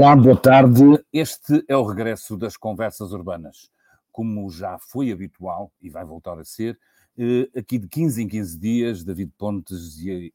Olá, boa tarde. Este é o regresso das conversas urbanas. Como já foi habitual e vai voltar a ser, eh, aqui de 15 em 15 dias, David Pontes e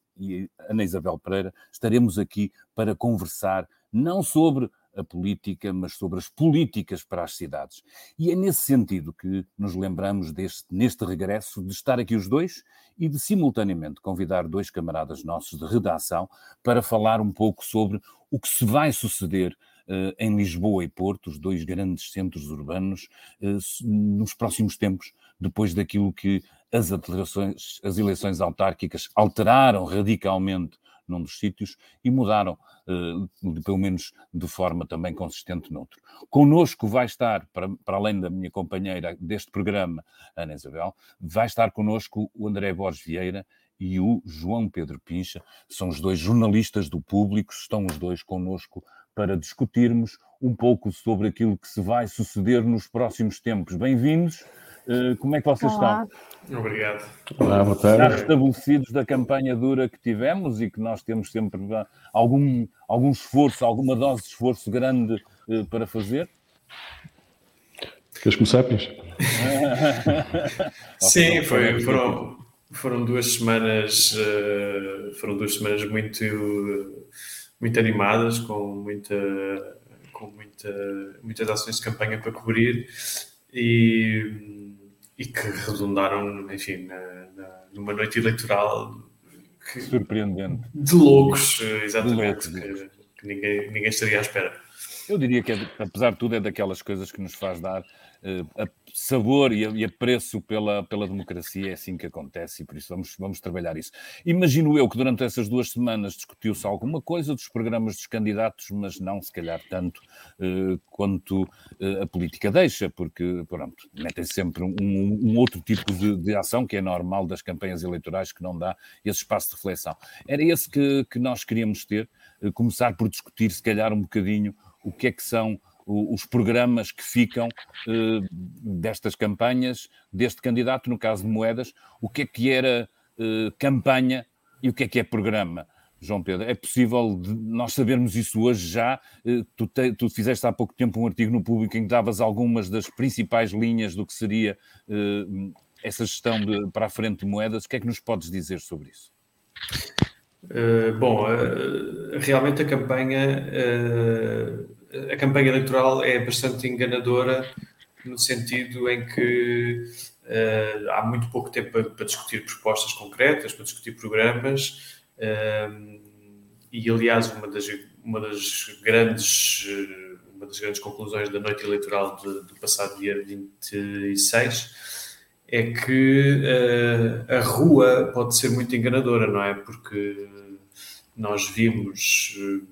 Ana Isabel Pereira estaremos aqui para conversar não sobre a política, mas sobre as políticas para as cidades. E é nesse sentido que nos lembramos deste, neste regresso de estar aqui os dois e de simultaneamente convidar dois camaradas nossos de redação para falar um pouco sobre o que se vai suceder uh, em Lisboa e Porto, os dois grandes centros urbanos, uh, nos próximos tempos, depois daquilo que as, as eleições autárquicas alteraram radicalmente num dos sítios e mudaram, uh, pelo menos de forma também consistente noutro. Connosco vai estar, para, para além da minha companheira deste programa, Ana Isabel, vai estar connosco o André Borges Vieira e o João Pedro Pincha, são os dois jornalistas do público, estão os dois connosco para discutirmos um pouco sobre aquilo que se vai suceder nos próximos tempos. Bem-vindos. Uh, como é que vocês Olá. estão? Obrigado. Olá, boa tarde. Já restabelecidos da campanha dura que tivemos e que nós temos sempre algum, algum esforço, alguma dose de esforço grande uh, para fazer? Queres começar, Pins? Sim, foi, foram, foram duas semanas, uh, foram duas semanas muito, muito animadas, com muita, com muita, muitas ações de campanha para cobrir e, e que redundaram, enfim, na, na, numa noite eleitoral que, surpreendente de loucos, exatamente, de loucos, que, que, ninguém, ninguém estaria à espera. Eu diria que, apesar de tudo, é daquelas coisas que nos faz dar sabor e, apreço pela, pela democracia. É assim que acontece e por isso vamos, vamos trabalhar isso. Imagino eu que durante essas duas semanas discutiu-se alguma coisa dos programas dos candidatos, mas não se calhar tanto uh, quanto uh, a política deixa, porque, pronto, metem sempre um, um outro tipo de, de, ação que é normal das campanhas eleitorais que não dá esse espaço de reflexão. Era esse que, que nós queríamos ter, começar por discutir, se calhar, um bocadinho o que é que são os programas que ficam uh, destas campanhas, deste candidato, no caso de Moedas, o que é que era uh, campanha e o que é que é programa. João Pedro, é possível nós sabermos isso hoje já? Uh, tu, te, tu, fizeste há pouco tempo um artigo no público em que davas algumas das principais linhas do que seria essa gestão de, para a frente de moedas. O que é que nos podes dizer sobre isso? Uh, bom, uh, realmente a campanha, uh, a campanha eleitoral é bastante enganadora no sentido em que há muito pouco tempo para, para, discutir propostas concretas, para discutir programas e aliás uma das, uma das grandes uma das grandes conclusões da noite eleitoral de, do passado dia 26 é que uh, a rua pode ser muito enganadora, não é? Porque nós vimos, uh,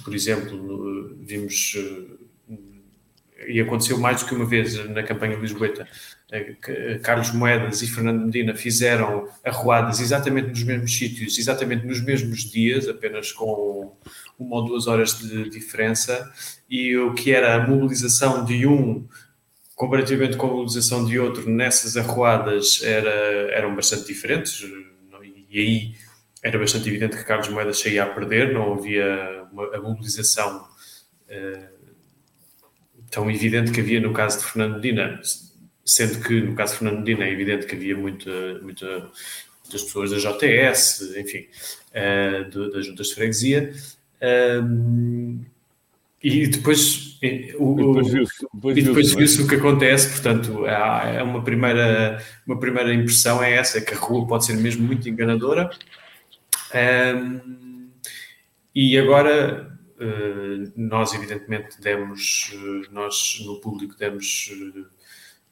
por exemplo, vimos, uh, e aconteceu mais do que uma vez na campanha Lisboeta, Carlos Moedas e Fernando Medina fizeram arruadas exatamente nos mesmos sítios, exatamente nos mesmos dias, apenas com uma ou duas horas de diferença, e o que era a mobilização de um comparativamente com a mobilização de outro, nessas arruadas era, eram bastante diferentes, e aí era bastante evidente que Carlos Moedas saía a perder, não havia uma, a mobilização uh, tão evidente que havia no caso de Fernando Medina, sendo que no caso de Fernando Medina é evidente que havia muita, muita, muitas pessoas da JTS, enfim, uh, de, das juntas de freguesia. Uh, e depois, o, depois viu-se viu viu o que acontece, portanto, é uma primeira, uma primeira impressão é essa, que a rua pode ser mesmo muito enganadora. Um, e agora, uh, nós evidentemente demos, uh, nós no público demos,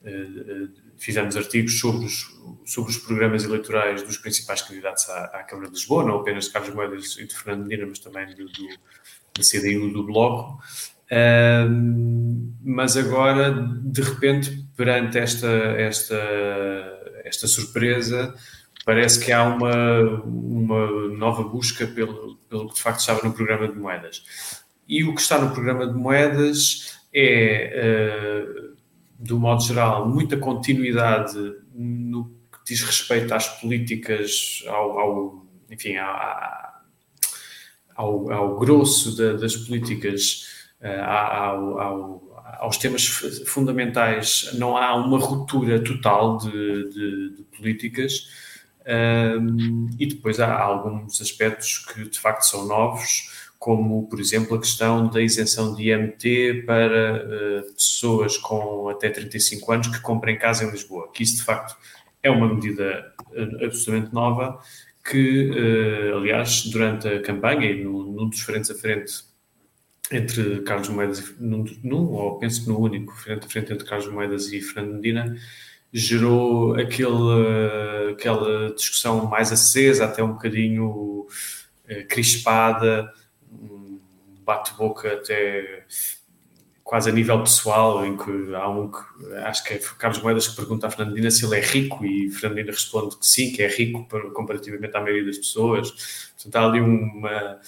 uh, fizemos artigos sobre os, sobre os programas eleitorais dos principais candidatos à, à, Câmara de Lisboa, não apenas de Carlos Moedas e de Fernando Medina, mas também do, do CDU do Bloco, um, mas agora, de repente, perante esta, esta, esta surpresa, parece que há uma, uma nova busca pelo, pelo que de facto estava no programa de moedas. E o que está no programa de moedas é, uh, do modo geral, muita continuidade no que diz respeito às políticas, ao, ao enfim, à, ao, ao grosso da, das políticas, ao, ao, aos temas fundamentais, não há uma ruptura total de, de, de políticas. Um, e depois há alguns aspectos que de facto são novos, como, por exemplo, a questão da isenção de IMT para uh, pessoas com até 35 anos que comprem casa em Lisboa, que isso de facto é uma medida uh, absolutamente nova, que, uh, aliás, durante a campanha e num, num dos frentes a frente entre Carlos Moedas e num, num, ou penso que no único frente a frente entre Carlos Moedas e Fernando Medina, gerou aquele, aquela discussão mais acesa, até um bocadinho crispada, bate-boca até quase a nível pessoal, em que há um que acho que é Carlos Moedas que pergunta à Fernandina se ele é rico e Fernandina responde que sim, que é rico comparativamente à maioria das pessoas. Portanto, há ali uma,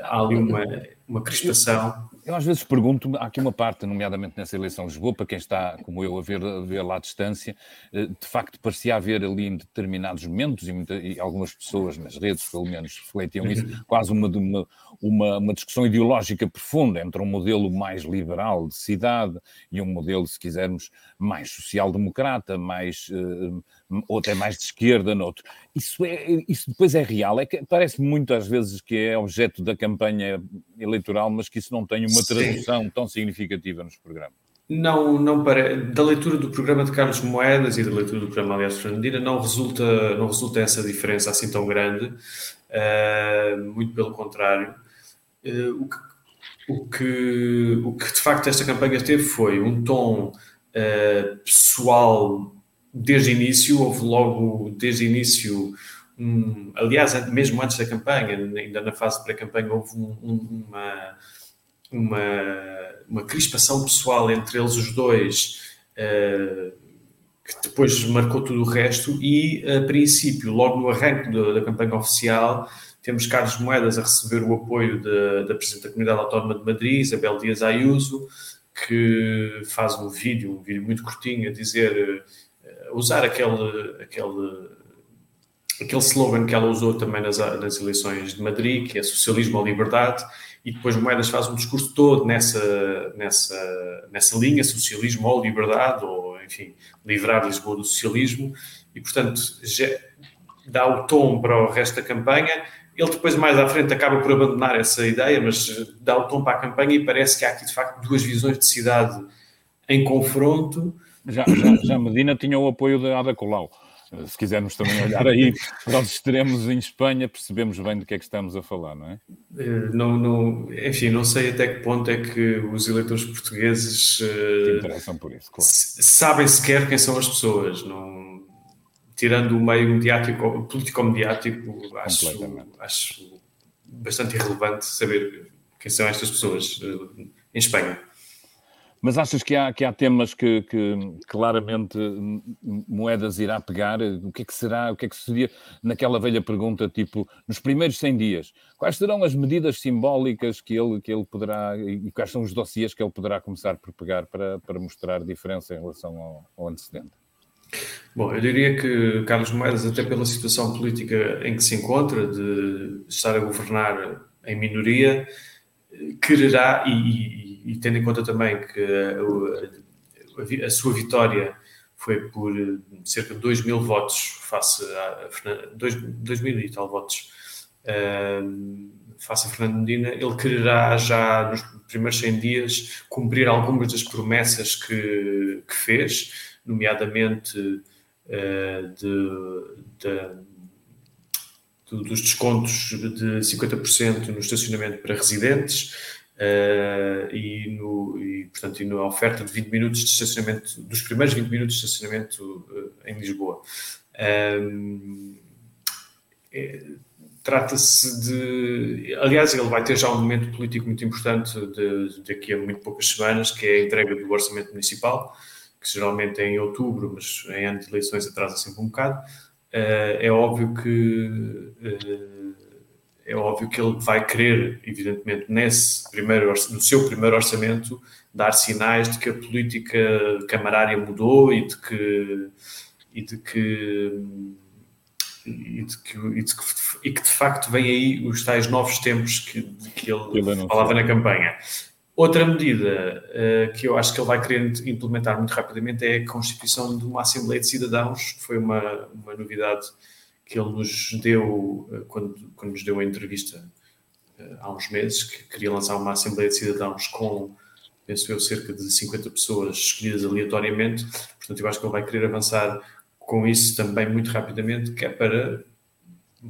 há ali uma, uma crispação. Eu às vezes pergunto, há aqui uma parte, nomeadamente nessa eleição de Lisboa, para quem está, como eu, a ver, a ver lá à distância, eh, de facto parecia haver ali em determinados momentos, e, muita, e algumas pessoas nas redes, pelo menos, refletiam isso, uhum. quase uma, uma, uma, uma, discussão ideológica profunda entre um modelo mais liberal de cidade e um modelo, se quisermos, mais social-democrata, mais, eh, ou até mais de esquerda noutro. Isso, é, isso depois é real, é que parece muito às vezes que é objeto da campanha eleitoral, mas que isso não tem uma tradução Sim. tão significativa nos programas. Não, não para da leitura do programa de Carlos Moedas e da leitura do programa Aliás Fernandina não resulta, não resulta essa diferença assim tão grande, uh, muito pelo contrário. Uh, o, que, o, que, o que de facto esta campanha teve foi um tom uh, pessoal desde o início, houve logo desde o início um, aliás, mesmo antes da campanha, ainda na fase de pré-campanha, houve um, um, uma, uma, uma crispação pessoal entre eles os dois, uh, que depois marcou tudo o resto, e a princípio, logo no arranque da, da campanha oficial, temos Carlos Moedas a receber o apoio da, da Presidente da Comunidade Autónoma de Madrid, Isabel Dias Ayuso, que faz um vídeo, um vídeo muito curtinho, a dizer, a usar aquele, aquele aquele slogan que ela usou também nas, nas eleições de Madrid, que é socialismo ou liberdade, e depois Moedas faz um discurso todo nessa, nessa, nessa linha, socialismo ou liberdade, ou enfim, livrar Lisboa do socialismo, e portanto dá o tom para o resto da campanha. Ele depois, mais à frente, acaba por abandonar essa ideia, mas dá o tom para a campanha e parece que há aqui, de facto, duas visões de cidade em confronto. Já, já, já Medina tinha o apoio da Ada Colau se quisermos também olhar aí para os extremos em Espanha, percebemos bem do que é que estamos a falar, não é? Eh, não, não, enfim, não sei até que ponto é que os eleitores portugueses uh, interessam por isso, claro. sabem sequer quem são as pessoas, não, tirando o meio mediático, político-mediático, acho, acho bastante irrelevante saber quem são estas pessoas uh, em Espanha. Mas achas que há, que há temas que, que, claramente Moedas irá pegar? O que é que será? O que é que seria naquela velha pergunta, tipo, nos primeiros 100 dias, quais serão as medidas simbólicas que ele, que ele poderá, e quais são os dossiês que ele poderá começar por pegar para, para mostrar diferença em relação ao, ao antecedente? Bom, eu diria que Carlos Moedas, até pela situação política em que se encontra, de estar a governar em minoria, quererá, e, e tendo em conta também que a, a, a sua vitória foi por eh, cerca de 2 mil votos face a, 2, mil e tal votos uh, face a Fernando Medina, ele quererá já nos primeiros 100 dias cumprir algumas das promessas que, que fez, nomeadamente uh, de, de, de, dos descontos de 50% no estacionamento para residentes, Uh, e, no, e, portanto, e na oferta de 20 minutos de estacionamento, dos primeiros 20 minutos de estacionamento uh, em Lisboa. Um, é, Trata-se de. Aliás, ele vai ter já um momento político muito importante de, daqui a muito poucas semanas, que é a entrega do orçamento municipal, que geralmente é em outubro, mas em ano de eleições atrasa sempre um bocado. Uh, é óbvio que é óbvio que ele vai querer, evidentemente, nesse primeiro, no seu primeiro orçamento, dar sinais de que a política camarária mudou e de que, e de que e, de que, e, de que, e que de facto vem aí os tais novos tempos que, de que ele, ele falava na campanha. Outra medida uh, que eu acho que ele vai querer implementar muito rapidamente é a constituição de uma Assembleia de Cidadãos, que foi uma, uma novidade que ele nos deu uh, quando, quando nos deu a entrevista uh, há uns meses, que queria lançar uma Assembleia de Cidadãos com, penso eu, cerca de 50 pessoas escolhidas aleatoriamente. Portanto, eu acho que ele vai querer avançar com isso também muito rapidamente, que é para,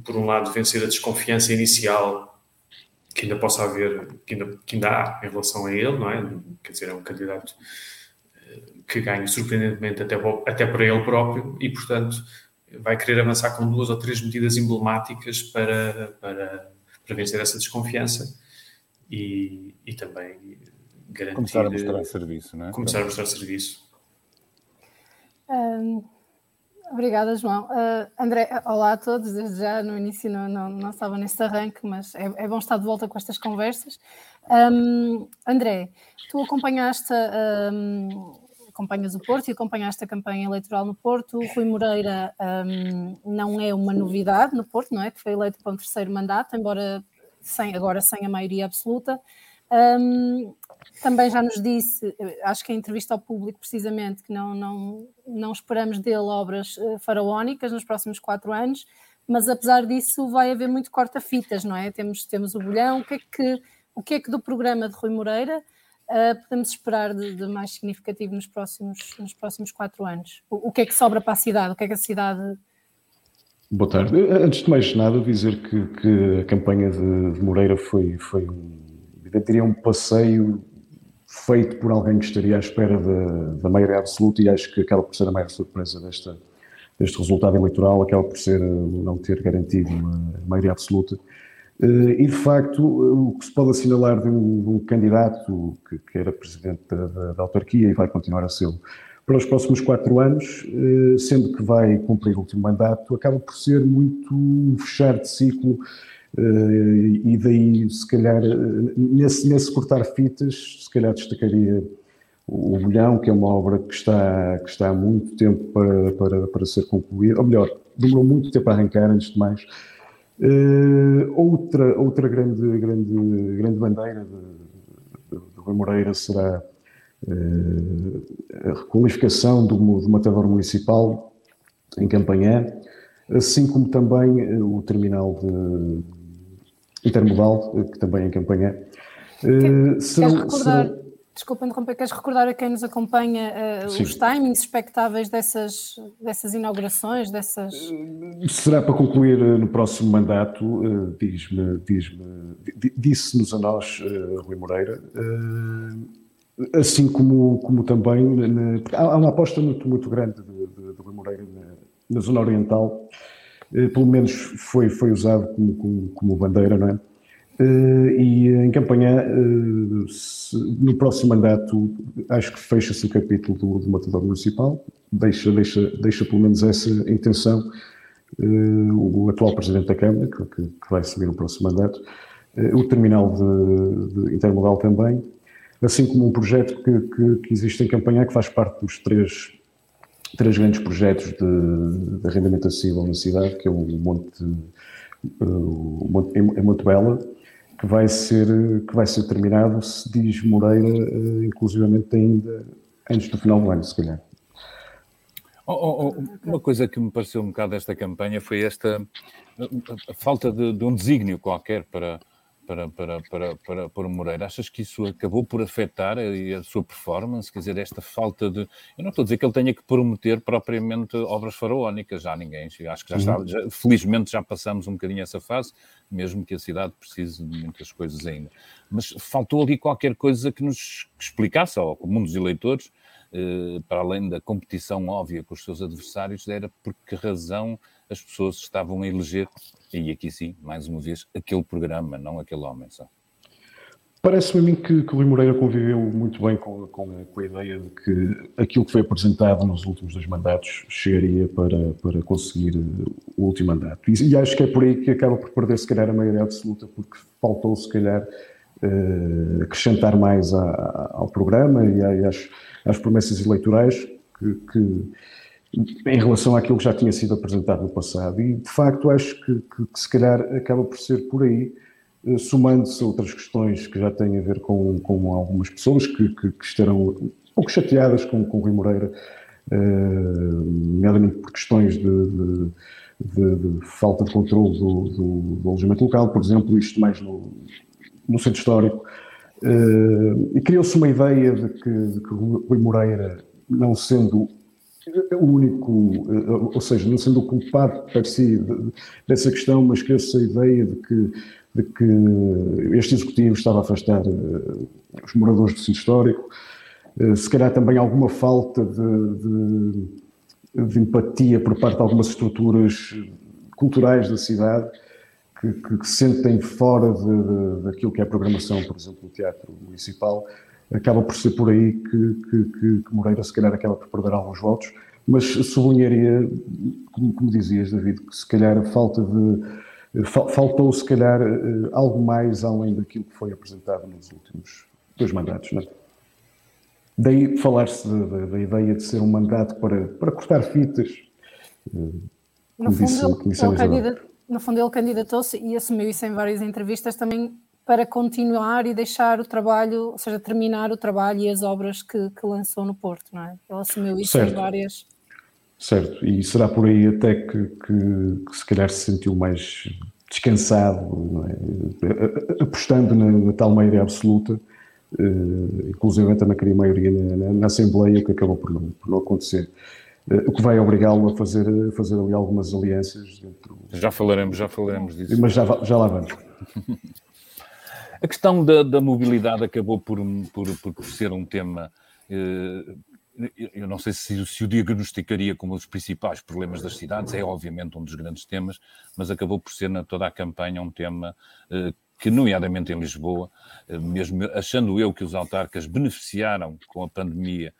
por um lado, vencer a desconfiança inicial que ainda possa haver, que ainda, que ainda há em relação a ele, não é? Quer dizer, é um candidato eh, que ganha surpreendentemente até, até para ele próprio e, portanto, vai querer avançar com duas ou três medidas emblemáticas para, para, para vencer essa desconfiança e, e também garantir... Começar a mostrar serviço, não é? Começar a mostrar serviço. Um Obrigada, João. Uh, André, olá a todos. Desde já no início não, não, não estava nesse arranque, mas é, é, bom estar de volta com estas conversas. Um, André, tu acompanhaste, um, acompanhas o Porto e acompanhaste a campanha eleitoral no Porto. O Rui Moreira um, não é uma novidade no Porto, não é? Que foi eleito para um terceiro mandato, embora sem, agora sem a maioria absoluta. Um, também já nos disse, acho que em entrevista ao público, precisamente, que não, não, não esperamos dele obras eh, faraónicas nos próximos quatro anos, mas apesar disso vai haver muito corta-fitas, não é? Temos, temos o bolhão, o que é que, o que, é que do programa de Rui Moreira uh, podemos esperar de, de, mais significativo nos próximos, nos próximos quatro anos? O, o, que é que sobra para a cidade? O que é que a cidade... Boa tarde. Antes de mais nada, dizer que, que a campanha de, de Moreira foi, foi um, diria um passeio feito por alguém que estaria à espera da, da maioria absoluta e acho que acaba por ser a maior surpresa desta, deste resultado eleitoral, acaba por ser não ter garantido uma maioria absoluta. Eh, e, de facto, o que se pode assinalar de um, de um candidato que, que, era presidente da, da, da, autarquia e vai continuar a ser para os próximos quatro anos, eh, sendo que vai cumprir o último mandato, acaba por ser muito um fechar de ciclo e daí, se calhar, nesse, nesse cortar fitas, se calhar destacaria o Bolhão, que é uma obra que está, que está há muito tempo para, para, para ser concluída, ou melhor, demorou muito tempo a arrancar, antes de mais. Uh, outra outra grande, grande, grande bandeira de, de, de Rui Moreira será uh, a requalificação do, do matador municipal em Campanhã, assim como também o terminal de, intermodal, que também em campanha. Uh, serão, recordar, serão... Desculpa interromper, queres recordar a quem nos acompanha uh, os timings expectáveis dessas, dessas inaugurações, dessas... Uh, será para concluir no próximo mandato, diz-me, diz-me, disse-nos a nós, Rui Moreira, assim como, como também, na, há uma aposta muito, muito grande de, de, de Rui Moreira na, na zona oriental, eh, pelo menos foi, foi usado como, como, como bandeira, não é? Uh, e em campanha, se, no próximo mandato, acho que fecha-se o capítulo do, do matador municipal, deixa, deixa, deixa pelo menos essa intenção o atual presidente da Câmara, que, que, que vai assumir o próximo mandato, o terminal de, de, intermodal também, assim como um projeto que, que, que existe em campanha que faz parte dos três três grandes projetos de, de arrendamento acessível na cidade, que é o Monte, o Monte, em Monte Bela, que vai ser, que vai ser terminado, se diz Moreira, eh, inclusivamente ainda antes do final do ano, se calhar. Oh, oh, oh, uma coisa que me pareceu um bocado desta campanha foi esta a falta de, de um desígnio qualquer para, para, para, para, para, para o Moreira. Achas que isso acabou por afetar a, a, sua performance? Quer dizer, esta falta de. Eu não estou a dizer que ele tenha que prometer propriamente obras faraónicas, já ninguém. Acho que já está. Uhum. Já, felizmente já passamos um bocadinho essa fase, mesmo que a cidade precise de muitas coisas ainda. Mas faltou ali qualquer coisa que nos explicasse ao comum dos eleitores, para além da competição óbvia com os seus adversários, era por que razão as pessoas estavam a eleger e aqui sim, mais uma vez, aquele programa, não aquele homem só. Parece-me a mim que, que o Rui Moreira conviveu muito bem com, com, com, a ideia de que aquilo que foi apresentado nos últimos dois mandatos chegaria para, para conseguir o último mandato. E, e acho que é por aí que acaba por perder, se calhar, a maioria absoluta, porque faltou, se calhar, uh, acrescentar mais a, ao programa e, às, às, promessas eleitorais que, que em relação àquilo que já tinha sido apresentado no passado. E, de facto, acho que, que, que se calhar acaba por ser por aí, eh, somando-se outras questões que já têm a ver com, com algumas pessoas que estarão um pouco chateadas com, com o Rui Moreira, eh, nomeadamente por questões de, de, de, de falta de controle do, do, do, alojamento local, por exemplo, isto mais no, no centro histórico. Uh, e criou-se uma ideia de que, de que Rui Moreira, não sendo o único, uh, ou seja, não sendo o culpado per si dessa questão, mas criou-se a ideia de que, de que este executivo estava a afastar uh, os moradores do centro histórico, se calhar também alguma falta de, de, de, empatia por parte de algumas estruturas culturais da cidade que, que, se sentem fora de, de, daquilo que é a programação, por exemplo, do Teatro Municipal, acaba por ser por aí que, que, que, Moreira se calhar acaba por perder alguns votos, mas sublinharia, como, como dizias, David, que se calhar a falta de faltou se calhar eh, algo mais além daquilo que foi apresentado nos últimos dois mandatos, não é? Daí falar-se da, ideia de ser um mandato para, para cortar fitas. Eh, no fundo, disse, ele, no fundo, ele candidatou-se e assumiu isso em várias entrevistas também para continuar e deixar o trabalho, ou seja, terminar o trabalho e as obras que, que lançou no Porto, não é? Ele assumiu isso certo. em várias. Certo, e será por aí até que, que, que se calhar se sentiu mais descansado, é? apostando na, na, tal maioria absoluta, uh, inclusive também queria maioria na, na, na, Assembleia, que acabou por não, por não acontecer o que vai obrigá-lo a fazer, a fazer ali algumas alianças. Dentro... Já falaremos, já falaremos disso. Mas já, já lá vamos. a questão da, da mobilidade acabou por, por, por, ser um tema. Eh, eu não sei se, se o diagnosticaria como um dos principais problemas das cidades, é obviamente um dos grandes temas, mas acabou por ser na toda a campanha um tema eh, que, nomeadamente em Lisboa, eh, mesmo achando eu que os autarcas beneficiaram com a pandemia eh,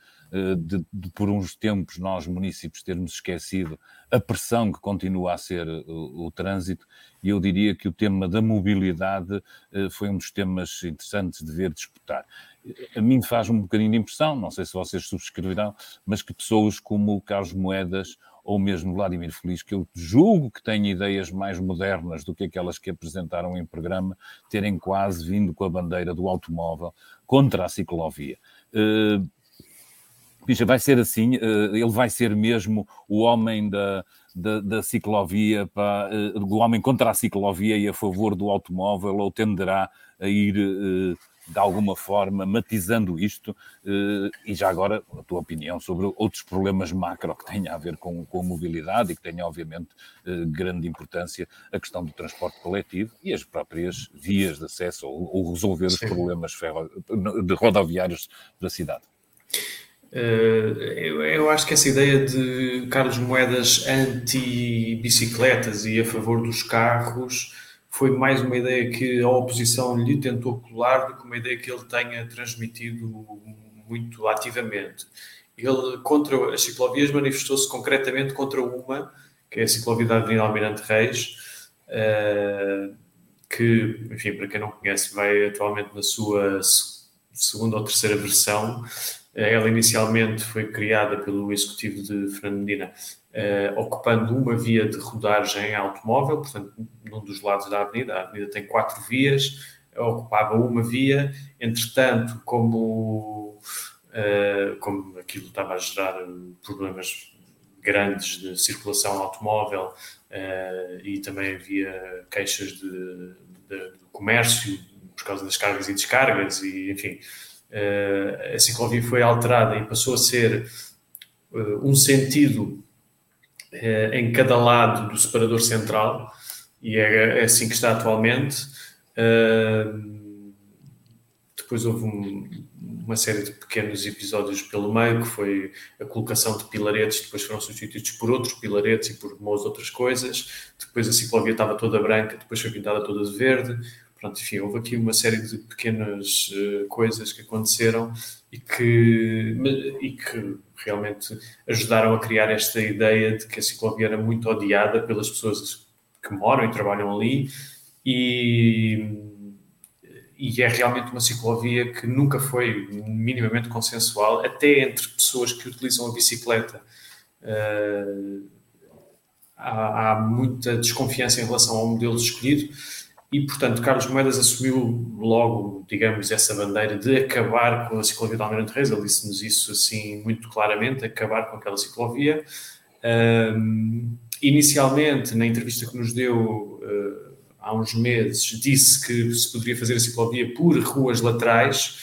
de, de, por uns tempos nós, municípios, termos esquecido a pressão que continua a ser o, eh, o trânsito, e eu diria que o tema da mobilidade eh, foi um dos temas interessantes de ver disputar. A mim faz um bocadinho de impressão, não sei se vocês subscreverão, mas que pessoas como o Carlos Moedas ou mesmo Vladimir Feliz, que eu julgo que têm ideias mais modernas do que aquelas que apresentaram em programa, terem quase vindo com a bandeira do automóvel contra a ciclovia. Uh, Bicha, vai ser assim, eh, ele vai ser mesmo o homem da, da, da ciclovia, para, eh, o homem contra a ciclovia e a favor do automóvel, ou tenderá a ir eh, de alguma forma matizando isto, e já agora a tua opinião sobre outros problemas macro que tenham a ver com, com a mobilidade e que tenham obviamente grande importância a questão do transporte coletivo e as próprias vias de acesso ou, ou resolver Sim. os problemas de rodoviários da cidade. Eh, eu, acho que essa ideia de Carlos Moedas anti-bicicletas e a favor dos carros foi mais uma ideia que a oposição lhe tentou colar do que uma ideia que ele tenha transmitido muito ativamente. Ele, contra as ciclovias, manifestou-se concretamente contra uma, que é a ciclovia da Avenida Almirante Reis, uh, que, enfim, para quem não conhece, vai atualmente na sua segunda ou terceira versão, ela inicialmente foi criada pelo executivo de Fernando Medina, uh, ocupando uma via de rodagem automóvel, portanto, num dos lados da avenida. A avenida tem quatro vias, ocupava uma via, entretanto, como, uh, como aquilo estava a gerar problemas grandes de circulação automóvel uh, e também havia queixas de, de, de comércio por causa das cargas e descargas e, enfim, uh, a ciclovia foi alterada e passou a ser uh, um sentido uh, em cada lado do separador central, e é, é assim que está atualmente. depois houve um, uma série de pequenos episódios pelo meio, que foi a colocação de pilaretes, depois foram substituídos por outros pilaretes e por umas outras coisas. Depois a ciclovia estava toda branca, depois foi pintada toda de verde. Pronto, enfim, houve aqui uma série de pequenas uh, coisas que aconteceram e que, e que realmente ajudaram a criar esta ideia de que a ciclovia era muito odiada pelas pessoas que moram e trabalham ali e, e é realmente uma ciclovia que nunca foi minimamente consensual, até entre pessoas que utilizam a bicicleta. Uh, há, há, muita desconfiança em relação ao modelo escolhido e, portanto, Carlos Moedas assumiu logo, digamos, essa bandeira de acabar com a ciclovia de Almirante Reis. Ele disse-nos isso assim muito claramente, acabar com aquela ciclovia. Um, inicialmente, na entrevista que nos deu uh, há uns meses, disse que se poderia fazer a ciclovia por ruas laterais,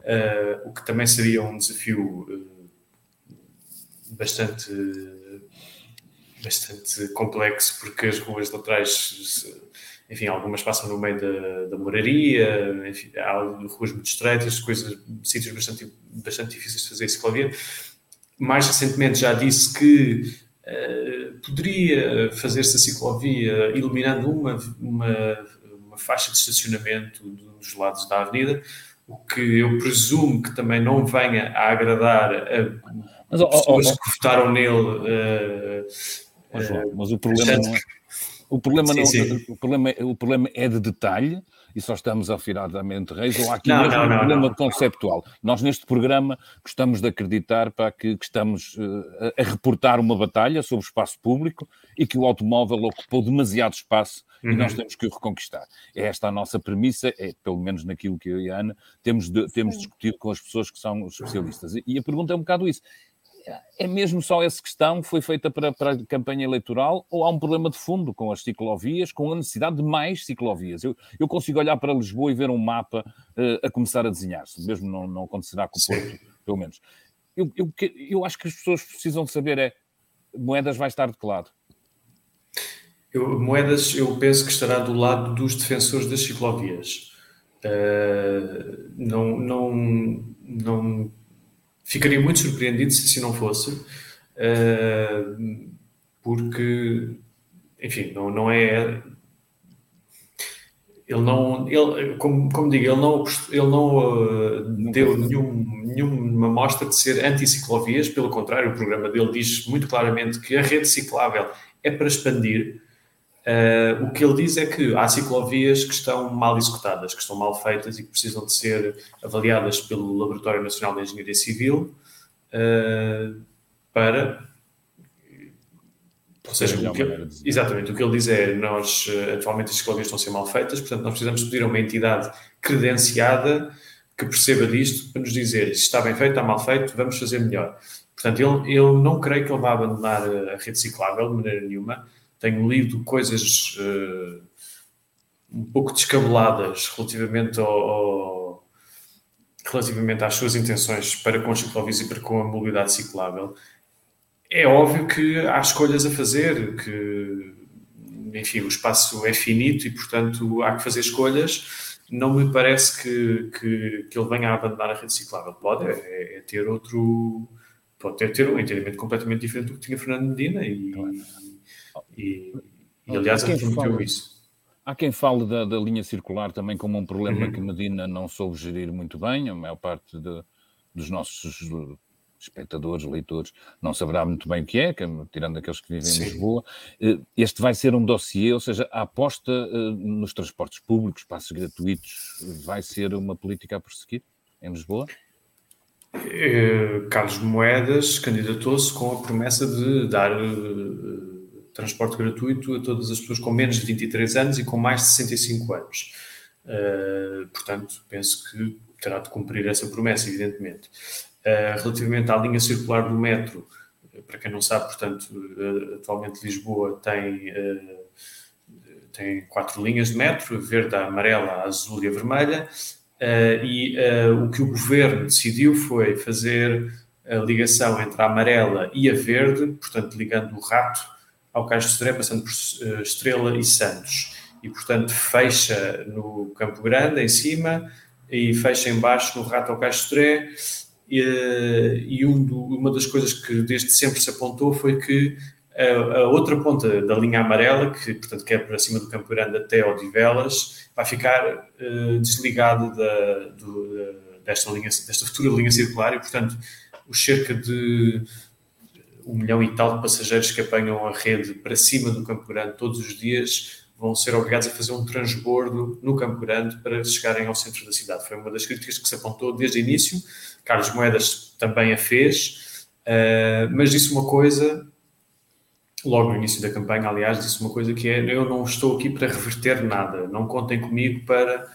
uh, o que também seria um desafio uh, bastante, bastante complexo, porque as ruas laterais enfim, algumas passam no meio da, da moraria, enfim, há ruas muito estreitas, coisas, sítios bastante, bastante difíceis de fazer ciclovia. Mais recentemente já disse que uh, poderia fazer-se a ciclovia iluminando uma, uma, uma, faixa de estacionamento dos lados da avenida, o que eu presumo que também não venha a agradar a mas, pessoas oh, oh, oh. que votaram nele. Uh, mas, mas o problema não é o problema, sim, não, sim. O, problema, o problema é de detalhe e só estamos afiradamente reis, ou há aqui não, mesmo não, um problema conceptual. Nós, neste programa, gostamos de acreditar para que, que estamos uh, a reportar uma batalha sobre o espaço público e que o automóvel ocupou demasiado espaço uhum. e nós temos que o reconquistar. É esta a nossa premissa, é pelo menos naquilo que eu e a Ana temos, de, temos discutido com as pessoas que são especialistas. E, e a pergunta é um bocado isso é mesmo só essa questão que foi feita para, para a campanha eleitoral ou há um problema de fundo com as ciclovias, com a necessidade de mais ciclovias? Eu, eu consigo olhar para Lisboa e ver um mapa uh, a começar a desenhar-se, mesmo não, não acontecerá com o Porto, pelo menos. Eu, eu, eu acho que as pessoas precisam de saber é, Moedas vai estar de que lado? Eu, Moedas, eu penso que estará do lado dos defensores das ciclovias. Uh, não, não, não Ficaria muito surpreendido se assim não fosse, uh, porque, enfim, não, não é. Ele não, ele, como, como digo, ele não, ele não uh, deu nenhum, nenhuma mostra de ser anti-ciclovias, pelo contrário, o programa dele diz muito claramente que a rede ciclável é para expandir, Uh, o que ele diz é que há ciclovias que estão mal executadas, que estão mal feitas e que precisam de ser avaliadas pelo Laboratório Nacional de Engenharia Civil uh, para. Ou seja, o que, exatamente, o que ele diz é nós eh, atualmente as ciclovias estão a ser mal feitas, portanto nós precisamos pedir a uma entidade credenciada que perceba disto para nos dizer se está bem feito, está mal feito, vamos fazer melhor. Portanto, ele, eu não creio que ele vá abandonar a rede ciclável de maneira nenhuma tenho lido coisas uh, um pouco descabeladas relativamente ao, ao, relativamente às suas intenções para com os ciclovias e para com a mobilidade ciclável. É óbvio que há escolhas a fazer, que enfim, o espaço é finito e, portanto, há que fazer escolhas. Não me parece que, que, que ele venha a abandonar a rede ciclável. Pode é, é ter outro, pode ter, ter um entendimento completamente diferente do que tinha Fernando Medina e, e, e aliás, prometeu isso. Há quem fale da, da, linha circular também como um problema uhum. que Medina não soube gerir muito bem, a maior parte de, dos nossos espectadores, leitores, não saberá muito bem o que é, tirando aqueles que vivem Sim. em Lisboa. Eh, este vai ser um dossiê, ou seja, a aposta eh, nos transportes públicos, passos gratuitos, vai ser uma política a prosseguir em Lisboa? Eh, Carlos Moedas candidatou-se com a promessa de dar transporte gratuito a todas as pessoas com menos de 23 anos e com mais de 65 anos. Uh, portanto, penso que terá de cumprir essa promessa, evidentemente. Uh, relativamente à linha circular do metro, para quem não sabe, portanto, atualmente Lisboa tem, tem quatro linhas de metro, a verde, a amarela, a azul e a vermelha, e o que o governo decidiu foi fazer a ligação entre a amarela e a verde, portanto, ligando o rato ao Cais de Sodré, passando por uh, Estrela e Santos. E, portanto, fecha no Campo Grande, em cima, e fecha embaixo no Rato ao Cais de Sodré. E, eh, e um do, uma das coisas que desde sempre se apontou foi que a, a, outra ponta da linha amarela, que portanto que é para cima do Campo Grande até Odivelas, vai ficar uh, desligado da, do, desta, linha, desta futura linha circular e, portanto, os cerca de um milhão e tal de passageiros que apanham a rede para cima do Campo Grande todos os dias vão ser obrigados a fazer um transbordo no Campo Grande para chegarem ao centro da cidade. Foi uma das críticas que se apontou desde o início. Carlos Moedas também a fez. Uh, mas disse uma coisa, logo no início da campanha, aliás, disse uma coisa que é: eu não estou aqui para reverter nada, não contem comigo para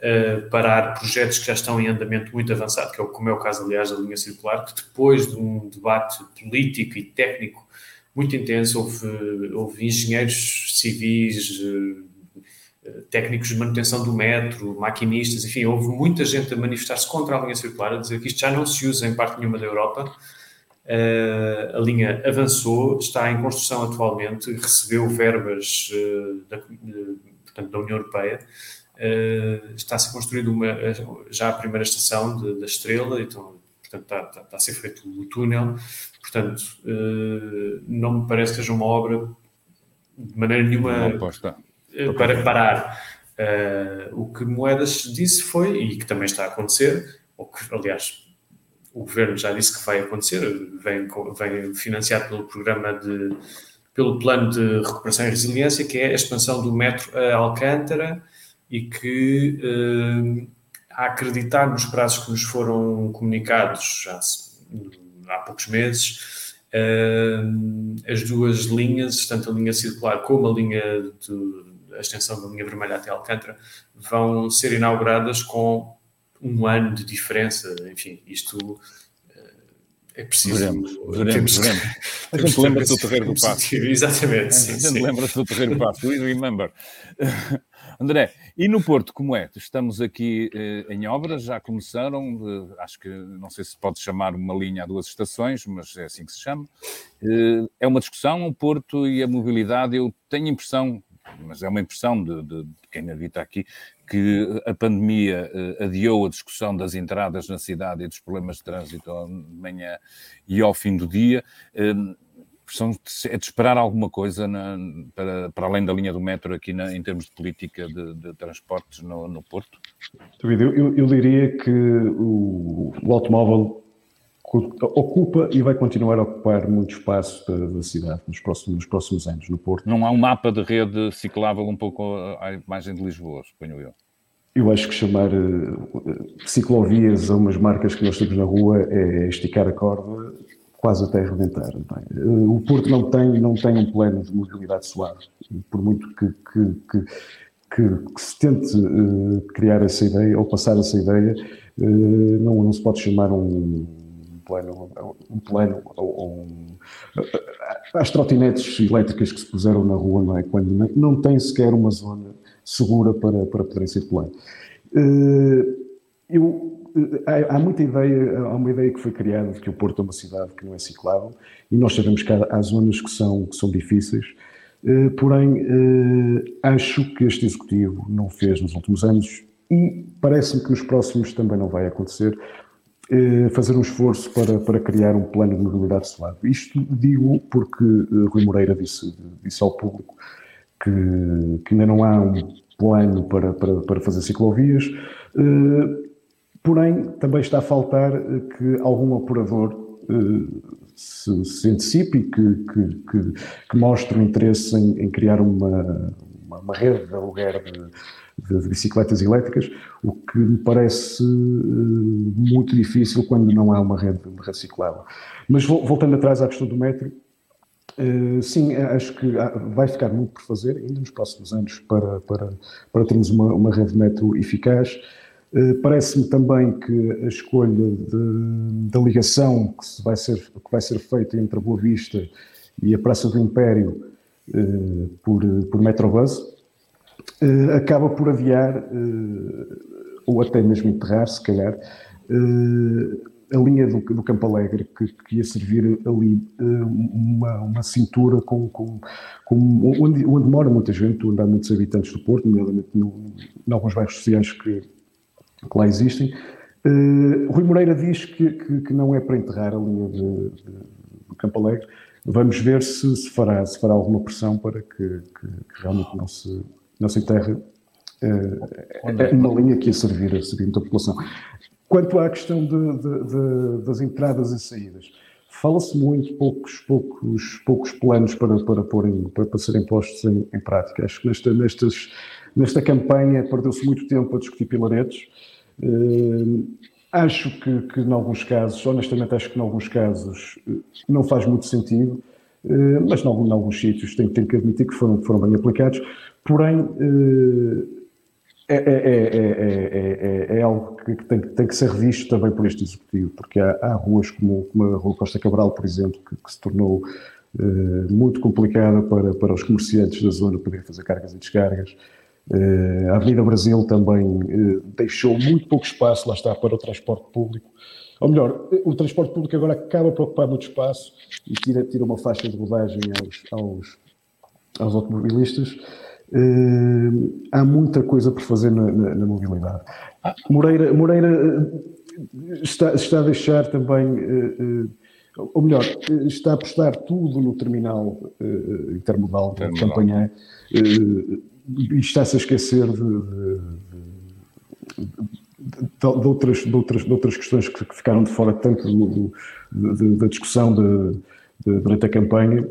uh, parar projetos que já estão em andamento muito avançado, que é como é o caso, aliás, da linha circular, que depois de um debate político e técnico muito intenso, houve, houve engenheiros civis, uh, técnicos de manutenção do metro, maquinistas, enfim, houve muita gente a manifestar-se contra a linha circular, a dizer que isto já não se usa em parte nenhuma da Europa Uh, a linha avançou, está em construção atualmente, recebeu verbas uh, da, portanto, da União Europeia. Uh, está a ser construída uma, já a primeira estação de, da Estrela, então, portanto, está, está, está, a ser feito o túnel. Portanto, não me parece que seja uma obra de maneira nenhuma para parar. o que Moedas disse foi, e que também está a acontecer, ou que, aliás, o governo já disse que vai acontecer, vem, vem financiado pelo programa de pelo plano de recuperação e resiliência, que é a expansão do metro a Alcântara e que, eh, a acreditar nos prazos que nos foram comunicados já há poucos meses, eh, as duas linhas, tanto a linha circular como a linha de, a extensão da linha vermelha até Alcântara, vão ser inauguradas com um ano de diferença, enfim, isto eh, é preciso. Veremos, veremos, temos, veremos. A gente lembra-se do Terreiro do Passo. Exatamente. Sim, a gente lembra-se do Terreiro do Passo. We remember. André, e no Porto, como é? Estamos aqui eh, em obras, já começaram, eh, acho que não sei se pode chamar uma linha a duas estações, mas é assim que se chama. Eh, é uma discussão, o Porto e a mobilidade, eu tenho impressão, mas é uma impressão de, de, de quem habita aqui, que a pandemia uh, adiou a discussão das entradas na cidade e dos problemas de trânsito de manhã e ao fim do dia. É de esperar alguma coisa na, para, para, além da linha do metro aqui na, em termos de política de, de transportes no, no Porto? David, eu, eu, diria que o, o automóvel ocupa e vai continuar a ocupar muito espaço da, da cidade nos próximos, nos próximos, anos no Porto. Não há um mapa de rede ciclável um pouco à imagem de Lisboa, suponho eu. Eu acho que chamar uh, ciclovias a umas marcas que nós temos na rua é esticar a corda quase até arrebentar. É? Uh, o Porto não tem, não tem um plano de mobilidade suave, por muito que, que, que, que, que se tente uh, criar essa ideia ou passar essa ideia, não, não se pode chamar um plano, um plano ou um, as trotinetes elétricas que se puseram na rua, não é? Quando não, tem sequer uma zona segura para, para poderem circular. Eh, eu, eh, há, há, muita ideia, há uma ideia que foi criada de que o Porto é uma cidade que não é ciclável e nós sabemos que há, há zonas que são, que são difíceis, eh, porém acho que este Executivo não fez nos últimos anos e parece-me que nos próximos também não vai acontecer, eh, fazer um esforço para, para criar um plano de mobilidade suave. Isto digo porque eh, Rui Moreira disse, disse ao público que, que ainda não há um plano para, para, para fazer ciclovias, eh, porém também está a faltar que algum operador se, se antecipe e que, que, que, que mostre um interesse em, em criar uma, uma, uma, rede de aluguer de, de, bicicletas elétricas, o que me parece uh, muito difícil quando não há uma rede reciclável. Mas voltando atrás à questão do metro, sim, acho que vai ficar muito por fazer ainda nos próximos anos para, para, para termos uma, uma rede de metro eficaz. Uh, Parece-me também que a escolha da ligação que vai, ser, que vai ser feita entre a Boa Vista e a Praça do Império por, por Metrobus, uh, acaba por adiar, uh, ou até mesmo enterrar, se calhar, uh, a linha do, do Campo Alegre, que, que ia servir ali uma, uma cintura com, com, com onde, onde, mora muita gente, onde há muitos habitantes do Porto, nomeadamente no, em alguns bairros sociais que, que lá existem. Rui Moreira diz que, que, que, não é para enterrar a linha de, de, do Campo Alegre. Vamos ver se, se, fará, se fará alguma pressão para que, que realmente não se, não se enterre uh, uma linha que ia servir a seguinte população. Quanto à questão de, de, de, das entradas e saídas, fala-se muito, poucos, poucos, poucos planos para, para, porem, para, para serem postos em, em prática. Acho que nesta, nestas, nesta campanha perdeu-se muito tempo a discutir pilaretes. Uh, acho que, que, em alguns casos, honestamente, acho que em alguns casos não faz muito sentido, mas em alguns, em alguns sítios tenho, tenho, que admitir que foram, foram bem aplicados. Porém, é, é, é, é, algo que tem, tem, que ser revisto também por este Executivo, porque há, há ruas como, como, a Rua Costa Cabral, por exemplo, que, que se tornou muito complicada para, para os comerciantes da zona poderem fazer cargas e descargas. A Avenida Brasil também deixou muito pouco espaço, lá está, para o transporte público. Ou melhor, o transporte público agora acaba por ocupar muito espaço e tira, tira uma faixa de rodagem aos, aos, aos automobilistas. Uh, há muita coisa por fazer na, na, na mobilidade. Moreira, Moreira eh, está, está a deixar também, uh, uh, ou melhor, está a apostar tudo no terminal intermodal de campanha e está-se a esquecer de, de, de, de, outras, de, outras, de outras questões que, ficaram de fora tanto do, da discussão durante a campanha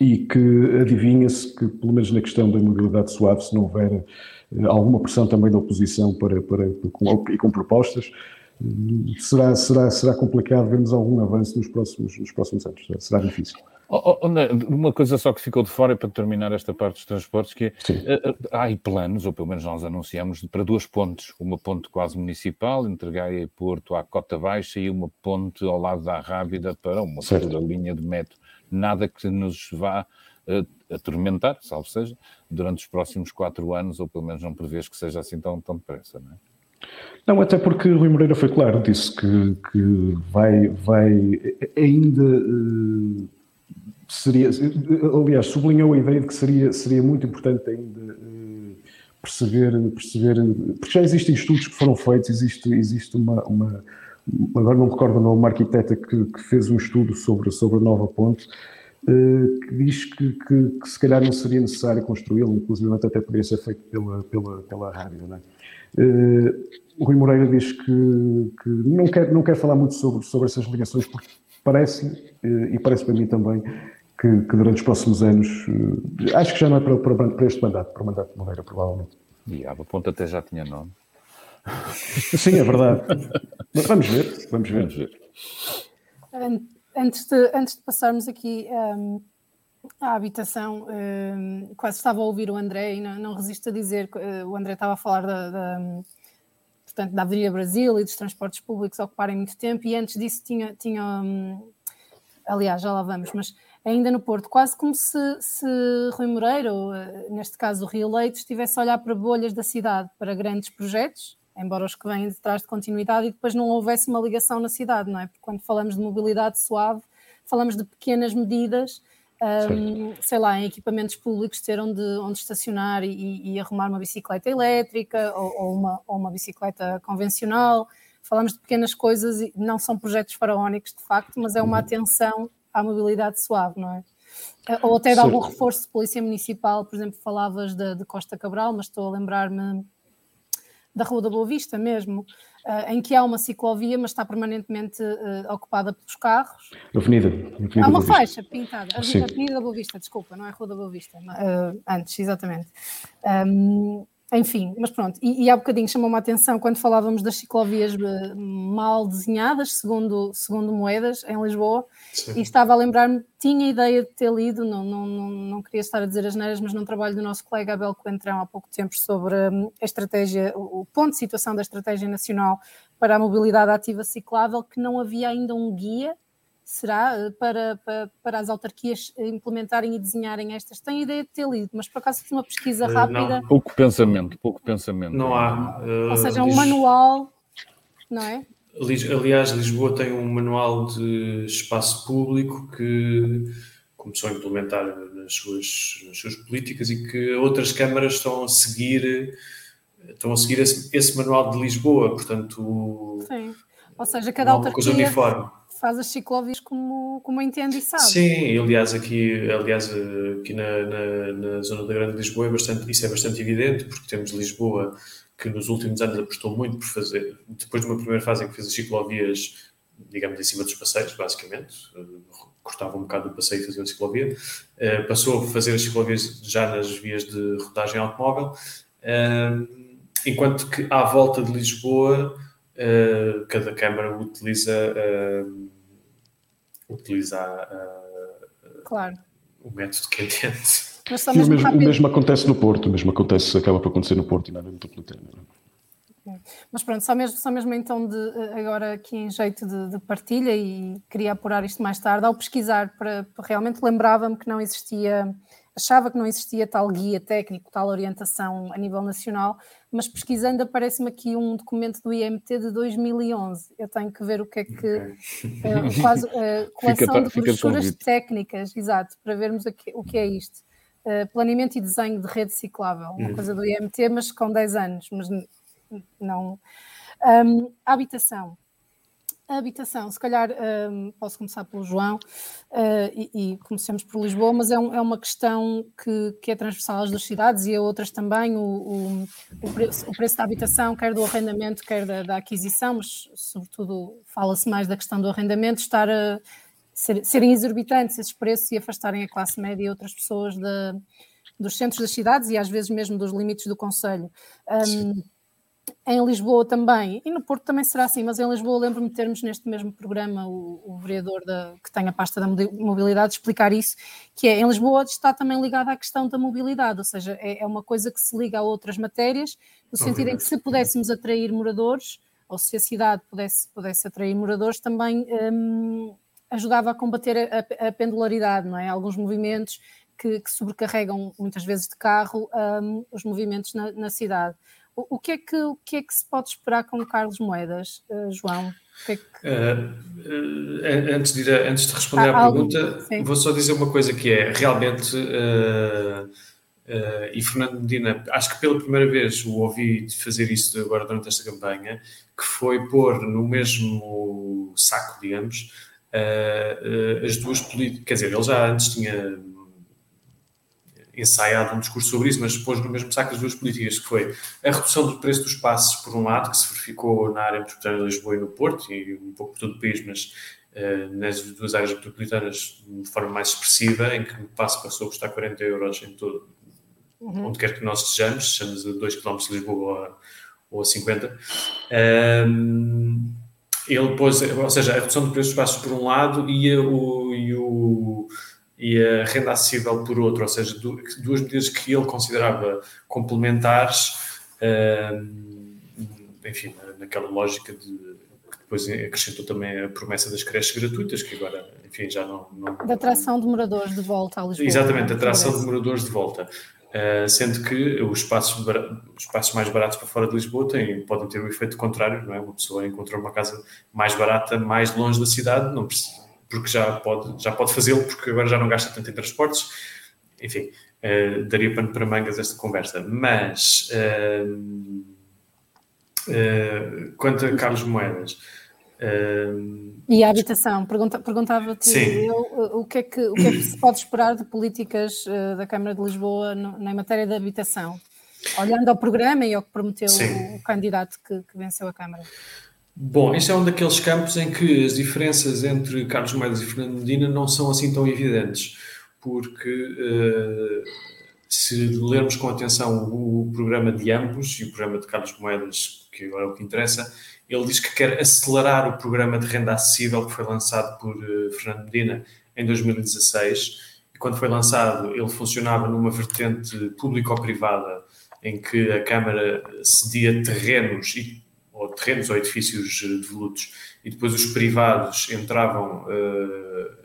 e que adivinha-se que, pelo menos na questão da mobilidade suave, se não houver eh, alguma pressão também da oposição para, para, com, e com propostas, eh, será, será, será complicado vermos algum avanço nos próximos, nos próximos anos. Será difícil. Oh, oh, uma coisa só que ficou de fora para terminar esta parte dos transportes, que é, eh, há aí planos, ou pelo menos nós anunciamos, para duas pontes. Uma ponte quase municipal, entre Gaia e Porto à Cota Baixa, e uma ponte ao lado da Rábida para uma futura linha de metro nada que nos vá uh, atormentar, salvo seja, durante os próximos quatro anos, ou pelo menos não prevês que seja assim tão, tão depressa, não é? Não, até porque Rui Moreira foi claro, disse que, que vai, vai ainda uh, seria, aliás, sublinhou a ideia de que seria, seria muito importante ainda uh, perceber, perceber, porque já existem estudos que foram feitos, existe, existe uma, uma agora não me recordo o nome, uma arquiteta que, que, fez um estudo sobre, sobre a nova ponte, uh, que diz que, que, que, se calhar não seria necessário construí-la, inclusive até poderia ser feito pela, pela, pela rádio. Não é? o Rui Moreira diz que, que, não, quer, não quer falar muito sobre, sobre essas ligações, porque parece, e parece para mim também, que, que, durante os próximos anos, acho que já não é para, para, para este mandato, para o mandato de Moreira, provavelmente. E a ponte até já tinha nome. Sim, é verdade. Mas vamos ver, vamos ver. Vamos ver. Antes de, antes de passarmos aqui um, à habitação, um, quase estava a ouvir o André e não, não resisto a dizer, uh, o André estava a falar da, da, portanto, da Avenida Brasil e dos transportes públicos ocuparem muito tempo e antes disso tinha, tinha um, aliás, já lá vamos, mas ainda no Porto, quase como se, se Rui Moreira, ou uh, neste caso o Rio Leite, estivesse a olhar para bolhas da cidade, para grandes projetos, embora os que vêm de trás de continuidade, e depois não houvesse uma ligação na cidade, não é? Porque quando falamos de mobilidade suave, falamos de pequenas medidas, um, sei lá, em equipamentos públicos ter onde, onde estacionar e, e arrumar uma bicicleta elétrica ou, ou, uma, ou uma bicicleta convencional. Falamos de pequenas coisas e não são projetos faraónicos de facto, mas é uma uhum. atenção à mobilidade suave, não é? Ou até de algum reforço de polícia municipal, por exemplo, falavas de, de Costa Cabral, mas estou a lembrar-me da Rua da Boa Vista mesmo, uh, em que há uma ciclovia, mas está permanentemente uh, ocupada pelos carros. Avenida. Avenida há uma faixa pintada. Avenida, Avenida da Boa Vista, desculpa, não é Rua da Boa Vista. Antes, exatamente. Um, enfim, mas pronto, e, e há bocadinho chamou-me a atenção quando falávamos das ciclovias eh, mal desenhadas, segundo, segundo Moedas, em Lisboa, Sim. e estava a lembrar-me, tinha ideia de ter lido, não, não, não, não queria estar a dizer as neiras, mas num trabalho do nosso colega Abel Coentrão há pouco tempo sobre hum, a estratégia, o ponto de situação da Estratégia Nacional para a Mobilidade Ativa Ciclável, que não havia ainda um guia será eh, para, para, para, as autarquias implementarem e desenharem estas? Tem ideia de ter lido, mas por acaso fiz uma pesquisa uh, rápida. Não. Pouco pensamento, pouco pensamento. Não há. Uh, Ou seja, um manual, não é? Aliás, Lisboa tem um manual de espaço público que começou a implementar nas suas, nas suas políticas e que outras câmaras estão a seguir estão a seguir esse, esse manual de Lisboa, portanto Sim. Ou seja, cada autarquia coisa uniforme faz as ciclovias como, como entende e sabe. Sim, aliás aqui, aliás, aqui na, na, na, zona da Grande Lisboa é bastante, isso é bastante evidente, porque temos Lisboa que nos últimos anos apostou muito por fazer, depois de uma primeira fase em que fez as ciclovias, digamos, em cima dos passeios, basicamente, cortava um bocado o passeio e fazia uma ciclovia, uh, passou a fazer as ciclovias já nas vias de rodagem automóvel, uh, enquanto que à volta de Lisboa cada Câmara utiliza, utiliza claro. o método que entende. Mas o, mesmo, o mesmo acontece no Porto, o mesmo acontece, acaba por acontecer no Porto e na área metropolitana. Mas pronto, só mesmo, só mesmo então de, agora aqui em jeito de, de, partilha e queria apurar isto mais tarde, ao pesquisar, para, realmente lembrava-me que não existia, achava que não existia tal guia técnico, tal orientação a nível nacional, mas pesquisando aparece-me aqui um documento do IMT de 2011. Eu tenho que ver o que é que. Okay. Uh, quase uh, coleção fica, de brochuras técnicas, exato, para vermos aqui, o que é isto. Uh, planeamento e desenho de rede ciclável, uma hum. coisa do IMT, mas com 10 anos, mas não. Um, habitação. A habitação, se calhar um, posso começar pelo João uh, e, e começamos por Lisboa, mas é, um, é uma questão que, que, é transversal às duas cidades e a outras também. O, o, o, preço, o preço, da habitação, quer do arrendamento, quer da, da aquisição, mas sobretudo fala-se mais da questão do arrendamento, estar a ser, serem exorbitantes esses preços e afastarem a classe média e outras pessoas da, dos centros das cidades e às vezes mesmo dos limites do Conselho. Um, em Lisboa também, e no Porto também será assim, mas em Lisboa lembro-me de termos neste mesmo programa o, o vereador da, que tem a pasta da mobilidade explicar isso, que é em Lisboa está também ligado à questão da mobilidade, ou seja, é, é uma coisa que se liga a outras matérias, no sentido em que se pudéssemos atrair moradores, ou se a cidade pudesse, pudesse atrair moradores, também hum, ajudava a combater a, a, pendularidade, não é? Alguns movimentos que, que sobrecarregam muitas vezes de carro hum, os movimentos na, na cidade. O, que, é que, o que é que se pode esperar com Carlos Moedas, uh, João? Que é que... uh, antes, de a, antes de responder ah, à pergunta, sim. vou só dizer uma coisa que é realmente. e Fernando Medina, acho que pela primeira vez o ouvi fazer isso agora durante esta campanha, que foi pôr no mesmo saco, digamos, as duas políticas. Quer dizer, ele já antes tinha ensaiado um discurso sobre isso, mas pôs no mesmo saco as duas políticas, que foi a redução do preço dos passos, por um lado, que se verificou na área metropolitana de Lisboa e no Porto, e um pouco por todo o país, mas uh, nas duas áreas metropolitanas de forma mais expressiva, em que o passo passou a custar 40 euros em todo, uhum. onde quer que nós estejamos, sejamos a 2 km de Lisboa ou a, 50. Um, ele pôs, ou seja, a redução do preço dos passos por um lado e o, e o e a renda acessível por outro, ou seja, duas medidas que ele considerava complementares, enfim, naquela lógica de que depois acrescentou também a promessa das creches gratuitas, que agora, enfim, já não... não da atração de moradores de volta a Lisboa. Exatamente, a atração de moradores de volta. Uh, sendo que os espaços, os espaços mais baratos para fora de Lisboa têm, podem ter o um efeito contrário, não é? Uma pessoa encontrou uma casa mais barata, mais longe da cidade, não precisa, porque já pode, já pode fazê-lo, porque agora já não gasta tanto em transportes. Enfim, uh, daria pano para mangas esta conversa. Mas, uh, uh, quanto a Carlos Moedas. e a habitação, Pergunta, perguntava-te o, que é que, o que é que se pode esperar de políticas da Câmara de Lisboa no, na matéria da habitação, olhando ao programa e ao que prometeu o, o candidato que, que venceu a Câmara. Bom, este é um daqueles campos em que as diferenças entre Carlos Moedas e Fernando Medina não são assim tão evidentes, porque uh, se lermos com atenção o, programa de ambos e o programa de Carlos Moedas, que agora é o que interessa, ele diz que quer acelerar o programa de renda acessível que foi lançado por uh, Fernando Medina em 2016. E quando foi lançado, ele funcionava numa vertente público-privada em que a Câmara cedia terrenos e ou terrenos ou edifícios eh, devolutos, e depois os privados entravam uh,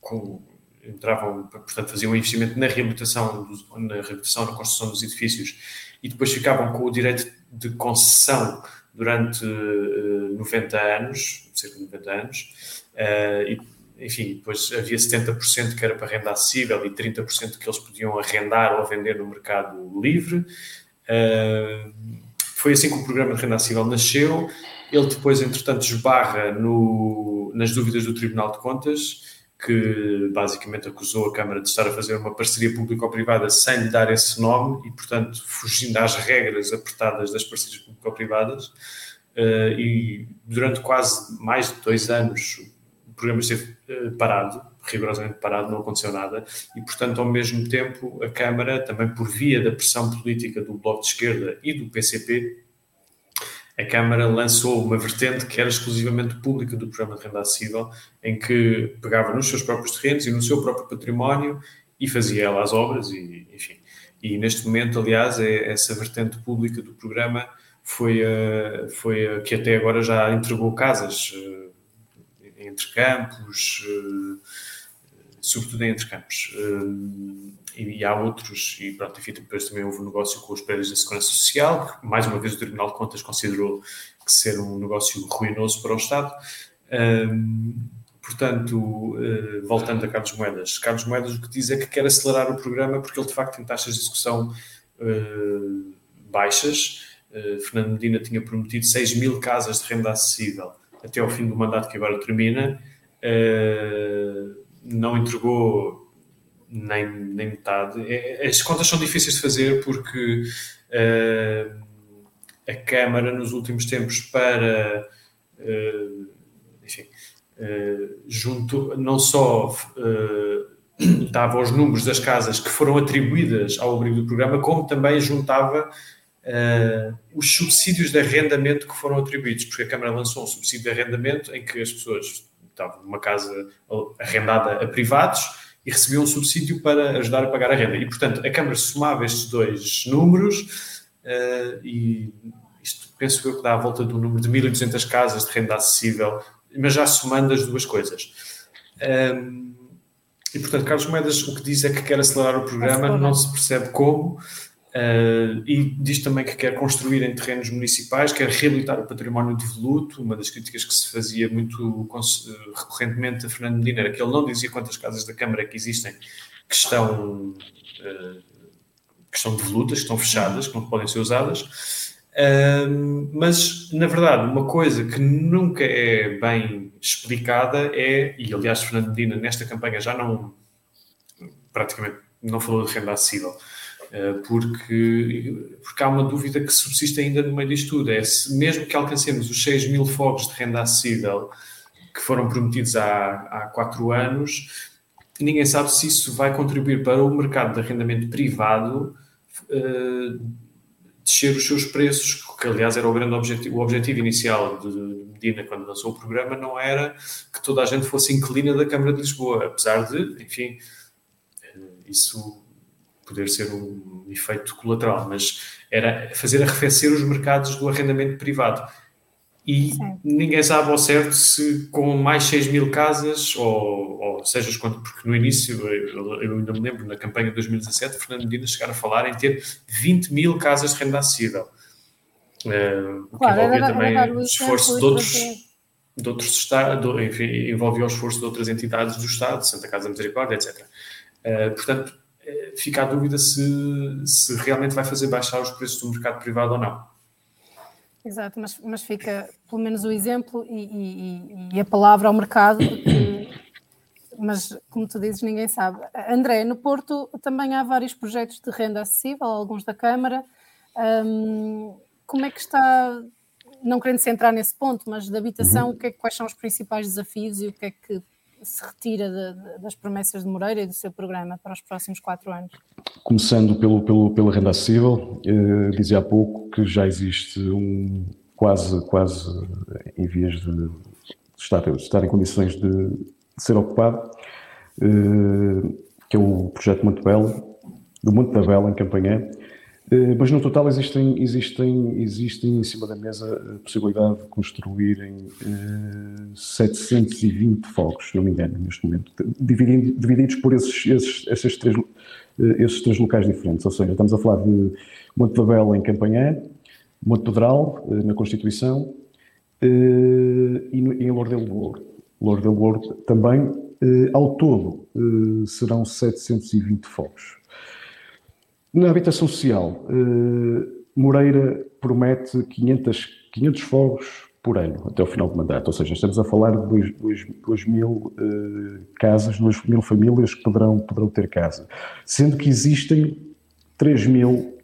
com, entravam, portanto, faziam um investimento na reabilitação, na reabilitação, na construção dos edifícios, e depois ficavam com o direito de concessão durante uh, 90 anos, cerca de 90 anos, uh, e, enfim, depois havia 70% que era para renda acessível e 30% que eles podiam arrendar ou vender no mercado livre. Uh, foi assim que o programa de renda acessível nasceu. Ele depois, entretanto, esbarra no, nas dúvidas do Tribunal de Contas, que basicamente acusou a Câmara de estar a fazer uma parceria público-privada sem lhe dar esse nome e, portanto, fugindo às regras apertadas das parcerias público-privadas. Uh, e durante quase mais de dois anos o programa esteve uh, parado, rigorosamente parado, não aconteceu nada, e portanto, ao mesmo tempo, a Câmara, também por via da pressão política do Bloco de Esquerda e do PCP, a Câmara lançou uma vertente que era exclusivamente pública do programa de renda acessível, em que pegava nos seus próprios terrenos e no seu próprio património e fazia ela as obras, e, enfim. E neste momento, aliás, é essa vertente pública do programa foi a, foi a que até agora já entregou casas eh, entre campos, eh, sobretudo entre campos. Eh, e, há outros, e pronto, enfim, depois também houve um negócio com os prédios da Segurança Social, que mais uma vez o Tribunal de Contas considerou que ser um negócio ruinoso para o Estado. Um, portanto, voltando a Carlos Moedas, Carlos Moedas o que diz é que quer acelerar o programa porque ele de facto tem taxas de execução baixas. Fernando Medina tinha prometido 6 mil casas de renda acessível até ao fim do mandato que agora termina. não entregou nem, nem metade. É, as contas são difíceis de fazer porque uh, a Câmara, nos últimos tempos, para. Uh, enfim, junto, não só dava os números das casas que foram atribuídas ao abrigo do programa, como também juntava os subsídios de arrendamento que foram atribuídos, porque a Câmara lançou um subsídio de arrendamento em que as pessoas estavam numa casa arrendada a privados e recebiam um subsídio para ajudar a pagar a renda. E, portanto, a Câmara somava estes dois números uh, e isto penso eu que dá a volta do número de 1.200 casas de renda acessível, mas já somando as duas coisas. Um, ehm, e, portanto, Carlos Moedas o que diz é que quer acelerar o programa, não se percebe como, Uh, e diz também que quer construir em terrenos municipais, quer reabilitar o património devoluto. Uma das críticas que se fazia muito recorrentemente a Fernando Medina era que ele não dizia quantas casas da Câmara que existem que estão, uh, que estão devolutas, que estão fechadas, que não podem ser usadas. Uh, mas, na verdade, uma coisa que nunca é bem explicada é, e aliás, Fernando Medina nesta campanha já não praticamente não falou de renda acessível porque, porque há uma dúvida que subsiste ainda no meio disto tudo, é se mesmo que alcancemos os 6 mil fogos de renda acessível que foram prometidos há, há quatro anos, ninguém sabe se isso vai contribuir para o mercado de arrendamento privado uh, descer os seus preços, que aliás era o grande objetivo, o objetivo inicial de Medina quando lançou o programa, não era que toda a gente fosse inquilina da Câmara de Lisboa, apesar de, enfim, eh, isso poder ser um efeito colateral, mas era fazer arrefecer os mercados do arrendamento privado. E Sim. ninguém sabe ao certo se com mais 6 mil casas, ou, ou seja, quanto, porque no início, eu, eu, ainda me lembro, na campanha de 2017, Fernando Medina chegar a falar em ter 20 mil casas de renda acessível. Uh, o que envolvia era, também o esforço de outros, de outros estados, enfim, envolvia o esforço de outras entidades do Estado, Santa Casa da Misericórdia, etc. Uh, eh, portanto, fica a dúvida se, se realmente vai fazer baixar os preços do mercado privado ou não. Exato, mas, mas fica pelo menos o exemplo e, e, e a palavra ao mercado, que, mas como tu dizes, ninguém sabe. André, no Porto também há vários projetos de renda acessível, alguns da Câmara. Um, como é que está, não querendo se entrar nesse ponto, mas da habitação, uhum. que é, quais são os principais desafios e o que é que se retira de, de, das promessas de Moreira e do seu programa para os próximos quatro anos? Começando pelo, pelo, pela renda acessível, eh, dizia há pouco que já existe um quase, quase em vias de estar, estar em condições de, ser ocupado, eh, que é o projeto Monte Belo, do Monte da Bela, em Campanhã, mas no total existem, existem, existem em cima da mesa a possibilidade de construírem uh, 720 fogos, se não me engano, neste momento, dividindo, divididos por esses, esses, esses, três, uh, esses três locais diferentes. Ou seja, estamos a falar de Monte Babel em Campanhã, Monte Pedral, na Constituição, e em Lourdel do Ouro. Lourdel do Ouro também, ao todo, serão 720 fogos. Na habitação social, uh, Moreira promete 500, 500 fogos por ano até o final do mandato, ou seja, estamos a falar de 2 mil uh, casas, 2 mil famílias que poderão, poderão ter casa, sendo que existem 3 mil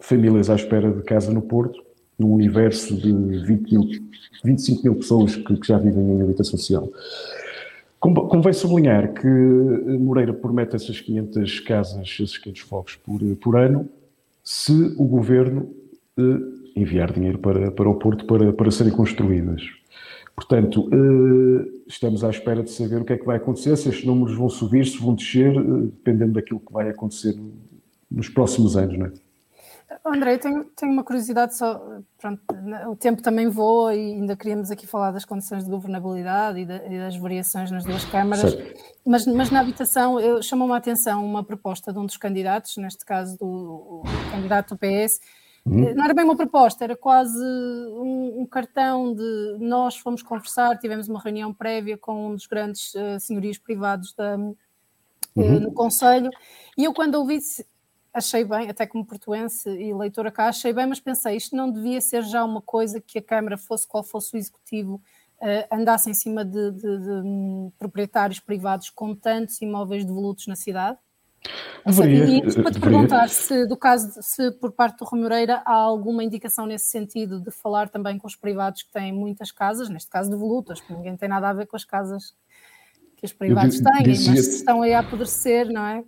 famílias à espera de casa no Porto, num universo de 20 mil, 25 mil pessoas que, que já vivem em habitação social. Convém sublinhar que eh, Moreira promete essas 500 casas, esses 500 fogos por, eh, por ano, se o governo eh, enviar dinheiro para, para o Porto para, para serem construídas. Portanto, eh, estamos à espera de saber o que é que vai acontecer, se estes números vão subir, se vão descer, eh, dependendo daquilo que vai acontecer nos próximos anos, não é? André, tenho, tenho uma curiosidade só. Pronto, o tempo também voa e ainda queríamos aqui falar das condições de governabilidade e, e das variações nas duas câmaras, mas, mas, na habitação chamou-me a atenção uma proposta de um dos candidatos, neste caso do candidato do PS, Hum. Não era bem uma proposta, era quase um, um, cartão de nós fomos conversar, tivemos uma reunião prévia com um dos grandes uh, senhorios privados da, uh, uhum. no Conselho, e eu quando ouvi achei bem, até como portuense e leitora cá, achei bem, mas pensei, isto não devia ser já uma coisa que a Câmara, fosse qual fosse o executivo, uh, andasse em cima de, de, de um, proprietários privados com tantos imóveis devolutos na cidade? Deveria, e para te perguntar se, do caso, se por parte do Rui Moreira há alguma indicação nesse sentido de falar também com os privados que têm muitas casas, neste caso devolutas, porque ninguém tem nada a ver com as casas que os privados têm, mas estão aí a apodrecer, não é?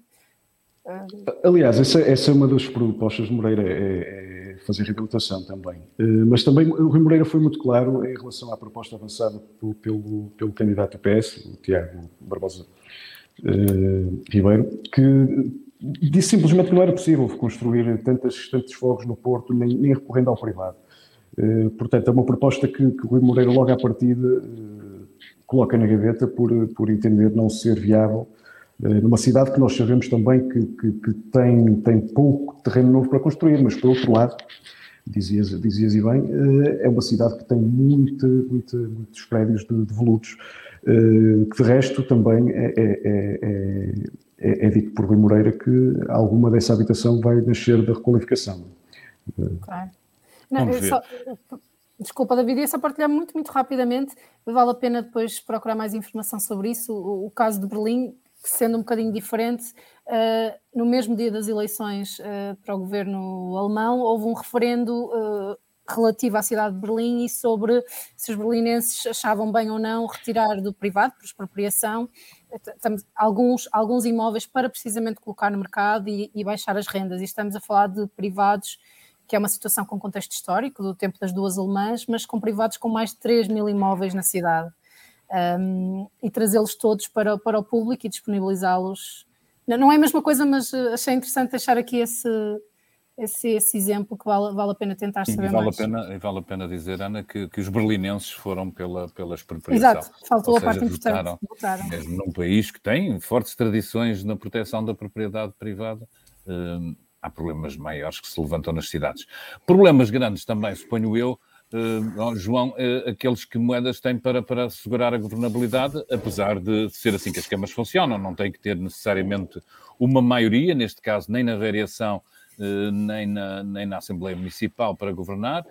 Aliás, essa, essa é uma das propostas de Moreira, é, é fazer reabilitação também. Eh, mas também o Rui Moreira foi muito claro em relação à proposta avançada pelo, pelo, pelo candidato do PS, o Tiago Barbosa uh, Ribeiro, que disse simplesmente que não era possível construir tantos, tantos fogos no Porto, nem, nem recorrendo ao privado. Uh, portanto, é uma proposta que, que o Rui Moreira, logo à partida, uh, coloca na gaveta por, por entender não ser viável numa cidade que nós sabemos também que, que, que, tem, tem pouco terreno novo para construir, mas por outro lado, dizias, dizias e bem, é uma cidade que tem muito, muito, muitos prédios de, de volutos eh, que de resto também é, é, é, é, dito por Rui Moreira que alguma dessa habitação vai nascer da requalificação. Claro. Não, só, desculpa, David, ia só partilhar muito, muito rapidamente. Vale a pena depois procurar mais informação sobre isso. O, o caso de Berlim, sendo um bocadinho diferente, uh, no mesmo dia das eleições uh, para o governo alemão, houve um referendo uh, relativa à cidade de Berlim e sobre se os berlinenses achavam bem ou não retirar do privado, por expropriação, alguns, alguns imóveis para precisamente colocar no mercado e, e, baixar as rendas. E estamos a falar de privados, que é uma situação com contexto histórico, do tempo das duas alemãs, mas com privados com mais de 3 mil imóveis na cidade. Um, e trazê-los todos para, para o público e disponibilizá-los. Não é a mesma coisa, mas eh, achei interessante deixar aqui esse, esse, esse exemplo que vale, vale a pena tentar Sim, saber vale mais. A pena, e vale a pena dizer, Ana, que, que os berlinenses foram pela, pela expropriação. Exato, faltou Ou a seja, parte importante. Votaram, mesmo num país que tem fortes tradições na proteção da propriedade privada, hum, há problemas maiores que se levantam nas cidades. Problemas grandes também, suponho eu, Uh, João, uh, aqueles que moedas têm para, para assegurar a governabilidade, apesar de ser assim que as câmaras funcionam, não tem que ter necessariamente uma maioria, neste caso nem na variação eh, nem na, nem na Assembleia Municipal para governar.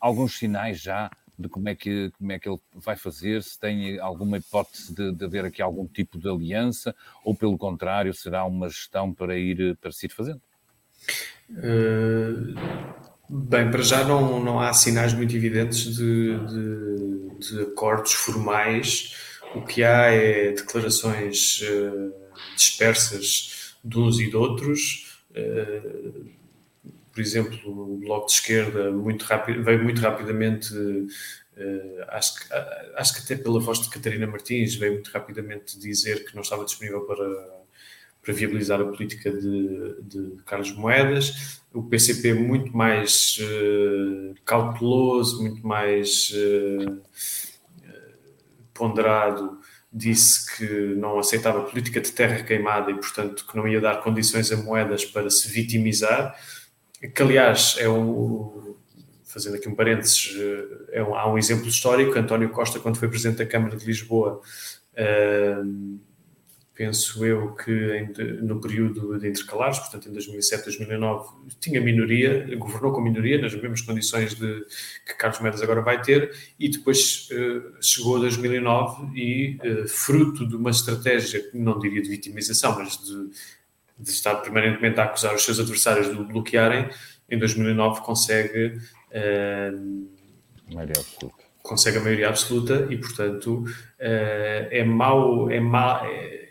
Alguns sinais já de como é que, como é que ele vai fazer, se tem alguma hipótese de, de haver aqui algum tipo de aliança, ou pelo contrário, será uma gestão para ir, para se ir fazendo? Uh, bem, para já não, não há sinais muito evidentes de, de, de acordos formais. O que há é declarações uh, dispersas de uns e de outros, eh, por exemplo, o Bloco de Esquerda muito rápido, veio muito rapidamente, uh, acho, acho que até pela voz de Catarina Martins, veio muito rapidamente dizer que não estava disponível para, para viabilizar a política de, de Carlos Moedas. O PCP muito mais uh, cauteloso, muito mais ponderado disse que não aceitava política de terra queimada e, portanto, que não ia dar condições a moedas para se vitimizar, que, aliás, é um, fazendo aqui um parênteses, é um, há um exemplo histórico, António Costa, quando foi Presidente da Câmara de Lisboa, uh, penso eu que no período de intercalares, portanto em 2007, 2009, tinha minoria, governou com minoria, nas mesmas condições de, que Carlos Mendes agora vai ter, e depois uh, chegou a 2009 e, uh, fruto de uma estratégia, não diria de vitimização, mas de, de estar permanentemente a acusar os seus adversários de o bloquearem, em 2009 consegue... Uh, absoluta. Consegue a maioria absoluta e, portanto, é mau, é mau, é,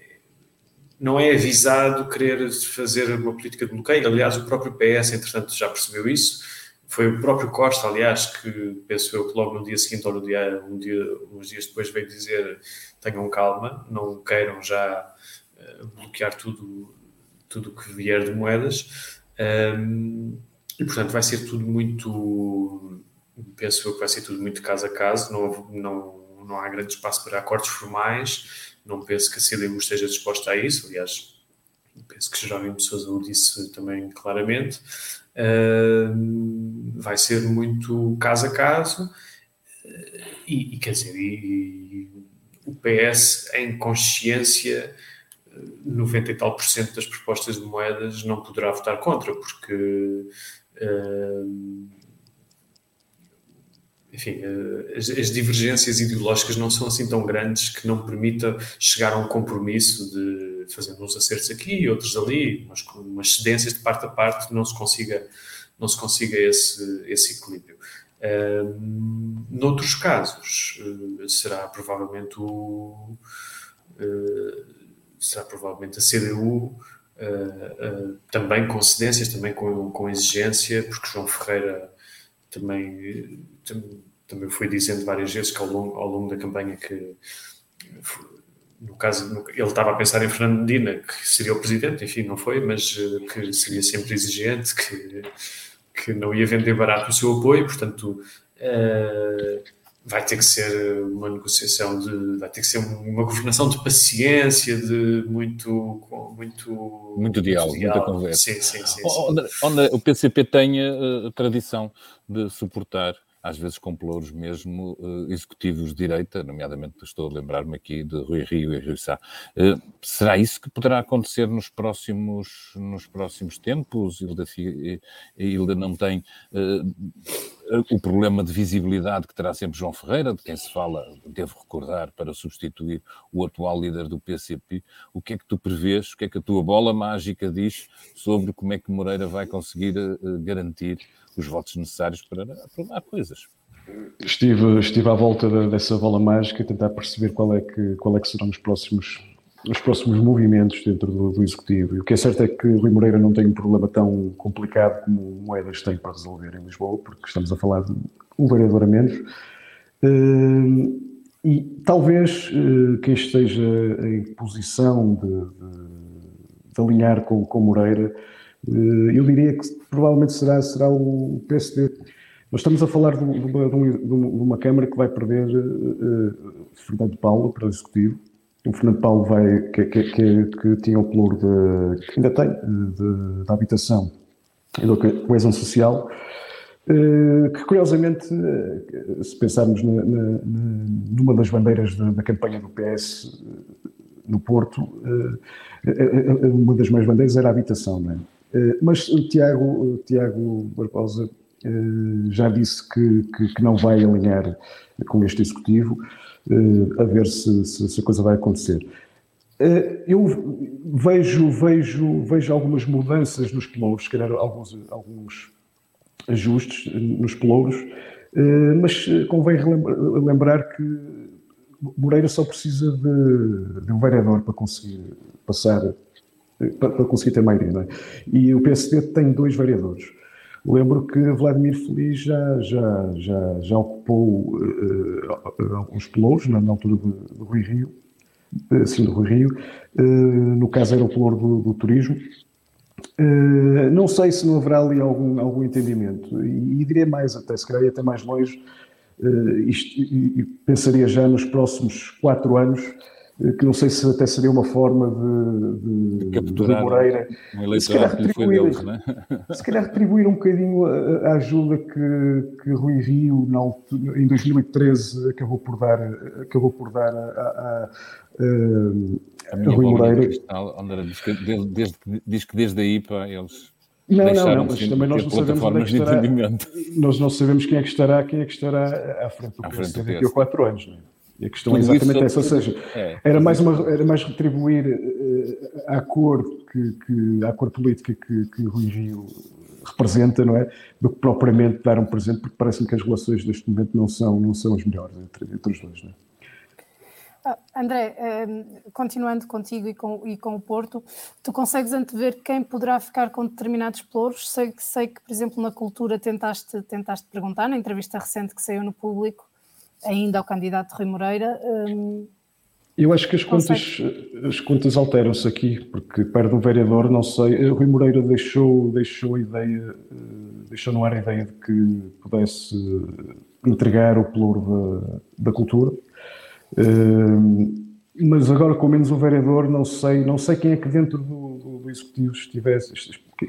não é avisado querer fazer uma política de bloqueio. Aliás, o próprio PS, entretanto, já percebeu isso. foi o próprio Costa, aliás, que penso eu que logo no dia seguinte ou no dia, um dia, uns dias depois veio dizer tenham calma, não queiram já uh, bloquear tudo tudo que vier de moedas um, e portanto vai ser tudo muito penso eu que vai ser tudo muito caso a caso não, não, não há grande espaço para acordos formais não penso que a CDU esteja disposta a isso aliás penso que Jerónimo Sousa o disse também claramente. Uh, vai ser muito caso a caso e, e quer dizer, e, e, o PS em consciência 90 e tal por cento das propostas de moedas não poderá votar contra, porque uh, enfim, uh, as, as, divergências ideológicas não são assim tão grandes que não permita chegar a um compromisso de fazendo uns acertos aqui e outros ali, mas com umas cedências de parte a parte não se consiga, não se consiga esse, esse equilíbrio. Uh, noutros casos, uh, será provavelmente o. Uh, será provavelmente a CDU, também com cedências, também com, com exigência, porque João Ferreira também, também foi dizendo várias vezes que ao longo, ao longo da campanha que no caso, ele estava a pensar em Fernando Medina, que seria o presidente, enfim, não foi, mas que seria sempre exigente, que que não ia vender barato o seu apoio, portanto uh, vai ter que ser uma negociação de, vai ter que ser uma governação de paciência, de muito, muito, muito diálogo, muita conversa. Sim, sim, sim. Onde, onde o PCP tem a tradição de suportar às vezes com pelouros mesmo uh, executivos de direita, nomeadamente estou a lembrar-me aqui de Rui Rio e Rui Sá. Uh, será isso que poderá acontecer nos próximos, nos próximos tempos? Hilda, Hilda não tem o problema de visibilidade que terá sempre João Ferreira, de quem se fala, devo recordar, para substituir o atual líder do PCP. O que é que tu prevês, o que é que a tua bola mágica diz sobre como é que Moreira vai conseguir garantir os votos necessários para aprovar coisas. Estive, estive à volta dessa bola mágica a tentar perceber qual é que, qual é que serão os próximos, os próximos movimentos dentro do, do, Executivo. E o que é certo é que Rui Moreira não tem um problema tão complicado como Moedas tem para resolver em Lisboa, porque estamos a falar de um vereador a menos. Uh, e talvez uh, quem esteja em posição de, de, de alinhar com, com Moreira eh, eu diria que provavelmente será, será o PSD. Nós estamos a falar de uma, de uma Câmara que vai perder Fernando Paulo para o Executivo. O Fernando Paulo vai, que, que, que, que tinha o pluro de, ainda tem, da habitação e da coesão social, uh, que curiosamente, se pensarmos na, na, numa das bandeiras da, da campanha do PS no Porto, uma das mais bandeiras era a habitação, não é? Eh, mas o Tiago, o Tiago Barbosa eh, já disse que, que, que, não vai alinhar com este executivo, eh, a ver se, se, se a coisa vai acontecer. Eu vejo, vejo, vejo algumas mudanças nos pelouros, se calhar alguns, alguns ajustes nos pelouros, mas convém lembrar que Moreira só precisa de, de um vereador para conseguir passar para, para conseguir ter maioria. É? E o PSD tem dois vereadores. Lembro que Vladimir Feliz já, já, já, já ocupou uh, alguns pelouros na, na, altura do, do Rui Rio, uh, sim, do Rui Rio, uh, no caso era o pelouro do, do turismo. Não sei se não haverá ali algum, algum entendimento, e, e diria mais até, se calhar até mais longe, isto, e, e pensaria já nos próximos quatro anos que não sei se até seria uma forma de, de, de, de Moreira. Um se calhar, retribuir, deles, né? se calhar retribuir um bocadinho a, a ajuda que, que Rui Rio, na, em 2013, acabou por dar, acabou por dar a, a, a, a Rui Moreira. Cristal, que, desde, diz que desde aí para eles. Não, não, não, mas também nós não sabemos onde é que estará, nós não sabemos quem é que estará, quem é que estará à frente do PSD daqui a quatro anos, não é? E a questão Tudo é exatamente essa, ou seja, é, era, mais uma, era mais retribuir uh, a cor, que, que, a cor política que, que Rui Rio representa, não é? Do que propriamente dar um presente, porque parece-me que as relações neste momento não são, não são as melhores entre, entre os dois, não é? Ah, André, ehm, continuando contigo e com, e com o Porto, tu consegues antever quem poderá ficar com determinados pelouros? Sei, sei que, por exemplo, na cultura tentaste, tentaste perguntar, na entrevista recente que saiu no público, ainda ao candidato Rui Moreira. Um, eu acho que as contas, as contas alteram-se aqui, porque perde um vereador, não sei. Rui Moreira deixou, deixou a ideia, eh, deixou no ar a ideia de que pudesse entregar o pelouro da, da cultura. Mas agora com menos um vereador, não sei, não sei quem é que dentro do, do, do executivo estivesse,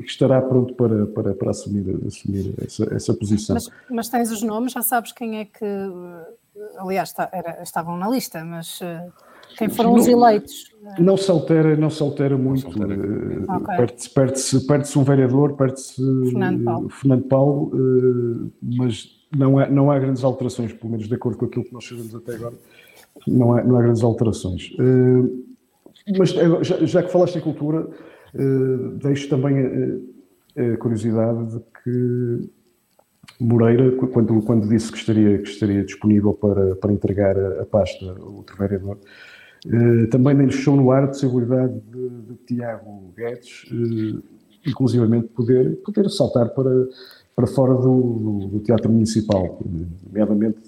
estará pronto para, para, para assumir, assumir essa, essa posição. Mas, mas, tens os nomes, já sabes quem é que, aliás, está, era, estavam na lista, mas uh, quem foram não, os eleitos? Não se altera, não se altera muito. Okay. Perde-se perde perde um vereador, perde-se Fernando Paulo, Fernando Paulo uh, mas não há, não há grandes alterações, pelo menos de acordo com aquilo que nós sabemos até agora, não há, não há grandes alterações. Uh, mas já, já, que falaste em cultura, deixo também a, a curiosidade de que Moreira, quando, quando disse que estaria, que estaria disponível para, para entregar a, a pasta a outro vereador, eh, também deixou no ar a possibilidade de, de Tiago Guedes, eh, inclusivamente, poder, poder saltar para, para fora do, do, Teatro Municipal. Nomeadamente,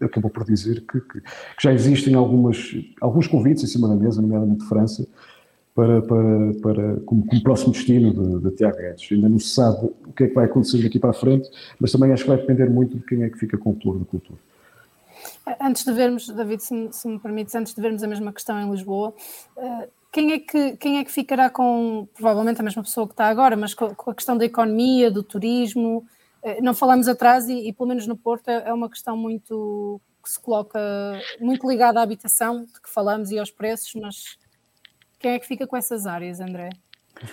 acabou por dizer que, que, que, já existem algumas, alguns convites em cima da mesa, nomeadamente de França, para, para, para, como, como próximo destino de, de Tiago Guedes. Ainda não se sabe o que é que vai acontecer daqui para a frente, mas também acho que vai depender muito de quem é que fica com o pluro da cultura. Antes de vermos, David, se me, se me permites, antes de vermos a mesma questão em Lisboa, uh, quem é, que, quem é que ficará com, provavelmente a mesma pessoa que está agora, mas com, com a questão da economia, do turismo? Uh, não falamos atrás e, e, pelo menos no Porto, é, é uma questão muito que se coloca, muito ligada à habitação, de que falamos e aos preços, mas quem é que fica com essas áreas, André?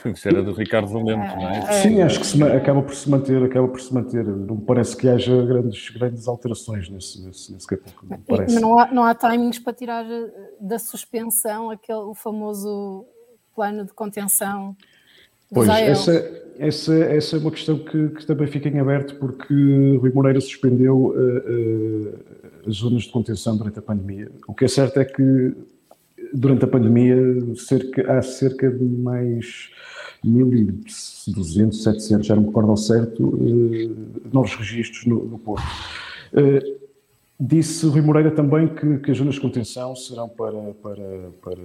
Isso era do Ricardo Valente, não é? é? Sim, acho que se, acaba por se manter, acaba por se manter. Não parece que haja grandes, grandes alterações nesse, nesse, nesse capítulo. Não, parece. não, há, não há timings para tirar eh, da suspensão aquele, o famoso plano de contenção. Pois, essa, essa, essa é uma questão que, que, também fica em aberto, porque Rui Moreira suspendeu uh, uh, as zonas de contenção durante a pandemia. O que é certo é que durante a pandemia cerca, há cerca de mais 1.200, 700, já não me recordo ao certo, eh, novos registros no, no Porto. Eh, disse Rui Moreira também que, que as zonas de contenção serão para, para, para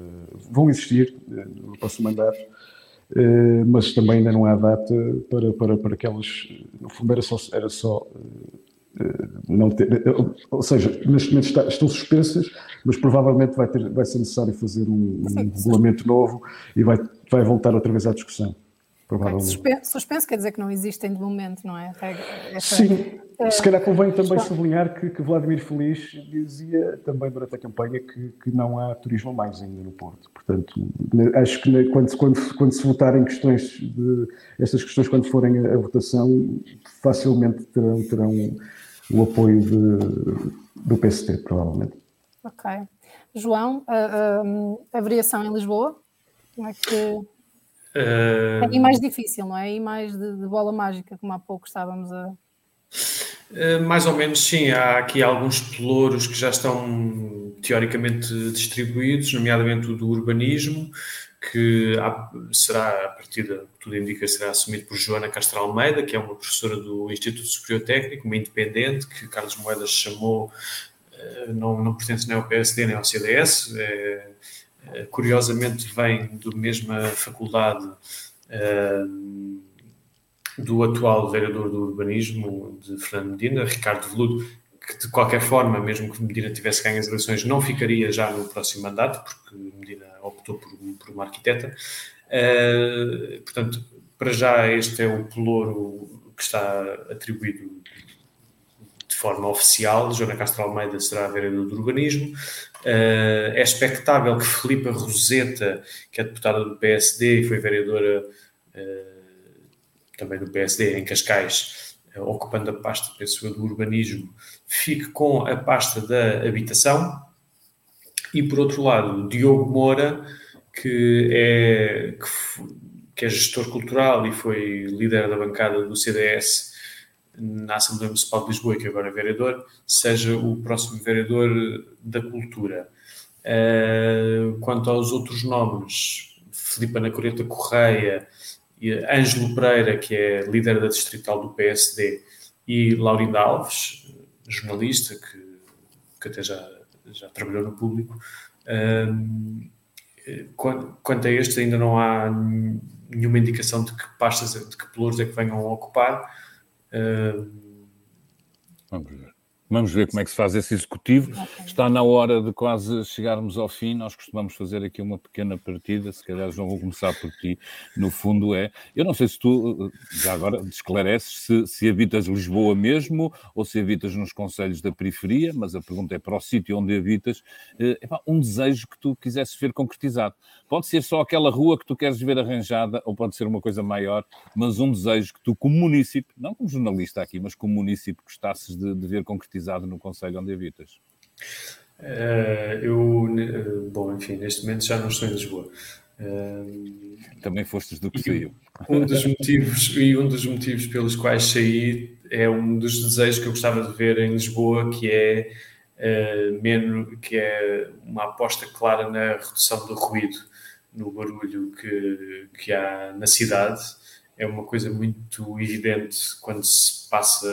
vão existir eh, no próximo mandato, mas também ainda não há data para, para, para que no fundo era só, era só não ter, ou seja, neste momento está, estão suspensas, mas provavelmente vai, ter, vai ser necessário fazer um, um regulamento novo e vai, vai voltar outra vez à discussão. Provavelmente. Suspenso, suspenso quer dizer que não existem de momento, não é? Essa, Sim, é, se calhar convém também sublinhar que, que, Vladimir Feliz dizia também durante a campanha que, que não há turismo mais ainda no Porto. Portanto, acho que quando, quando, quando se votarem questões de estas questões, quando forem a, a votação, facilmente terão, terão o apoio de, do PST, provavelmente. Ok. João, a, a, a variação em Lisboa, como é que. Uh... É mais difícil, não é? E mais de, de, bola mágica, como há pouco estávamos a. Uh, mais ou menos, sim. Há aqui alguns pelouros que já estão teoricamente distribuídos, nomeadamente o do urbanismo, que será, a partir de tudo indica, será assumido por Joana Castro Almeida, que é uma professora do Instituto Superior Técnico, uma independente, que Carlos Moedas chamou, eh, não, não pertence nem ao PSD nem ao CDS, é, é, curiosamente vem da mesma faculdade é, do atual vereador do urbanismo, de Fernando Medina, Ricardo Veludo, que de qualquer forma, mesmo que Medina tivesse ganho as eleições, não ficaria já no próximo mandato, porque Medina optou por, por uma arquiteta. Uh, portanto, para já este é o pelouro que está atribuído de forma oficial. Joana Castro Almeida será a vereadora do urbanismo. Uh, é expectável que Filipa Roseta, que é deputada do PSD e foi vereadora uh, também do PSD em Cascais, ocupando a pasta, penso eu, do urbanismo, fique com a pasta da habitação. E por outro lado, Diogo Moura, que é, que é gestor cultural e foi líder da bancada do CDS na Assembleia Municipal de Lisboa e que agora é vereador, seja o próximo vereador da cultura. Uh, quanto aos outros nomes, Filipe Ana Coreta Correia, Ângelo Pereira, que é líder da distrital do PSD, e Laurinda Alves, jornalista, que, que até já, já trabalhou no público. Uh, quanto a este, ainda não há nenhuma indicação de que pastas, de que pelouros é que venham a ocupar. Uh, Vamos ver. Vamos ver como é que se faz esse executivo. Está na hora de quase chegarmos ao fim. Nós costumamos fazer aqui uma pequena partida. Se calhar, João, vou começar por ti. No fundo, é. Eu não sei se tu, já agora, esclareces se, se habitas Lisboa mesmo ou se habitas nos conselhos da periferia, mas a pergunta é para o sítio onde habitas. É, um desejo que tu quisesse ver concretizado. Pode ser só aquela rua que tu queres ver arranjada ou pode ser uma coisa maior, mas um desejo que tu, como município, não como jornalista aqui, mas como município, gostasses de, de ver concretizado concretizado no Conselho onde habitas? Uh, eu, eh, bom, enfim, neste momento já não estou em Lisboa. Uh, Também fostes do que saiu. Um dos motivos e um dos motivos pelos quais saí é um dos desejos que eu gostava de ver em Lisboa, que é uh, menos, que é uma aposta clara na redução do ruído, no barulho que, que há na cidade é uma coisa muito evidente quando se passa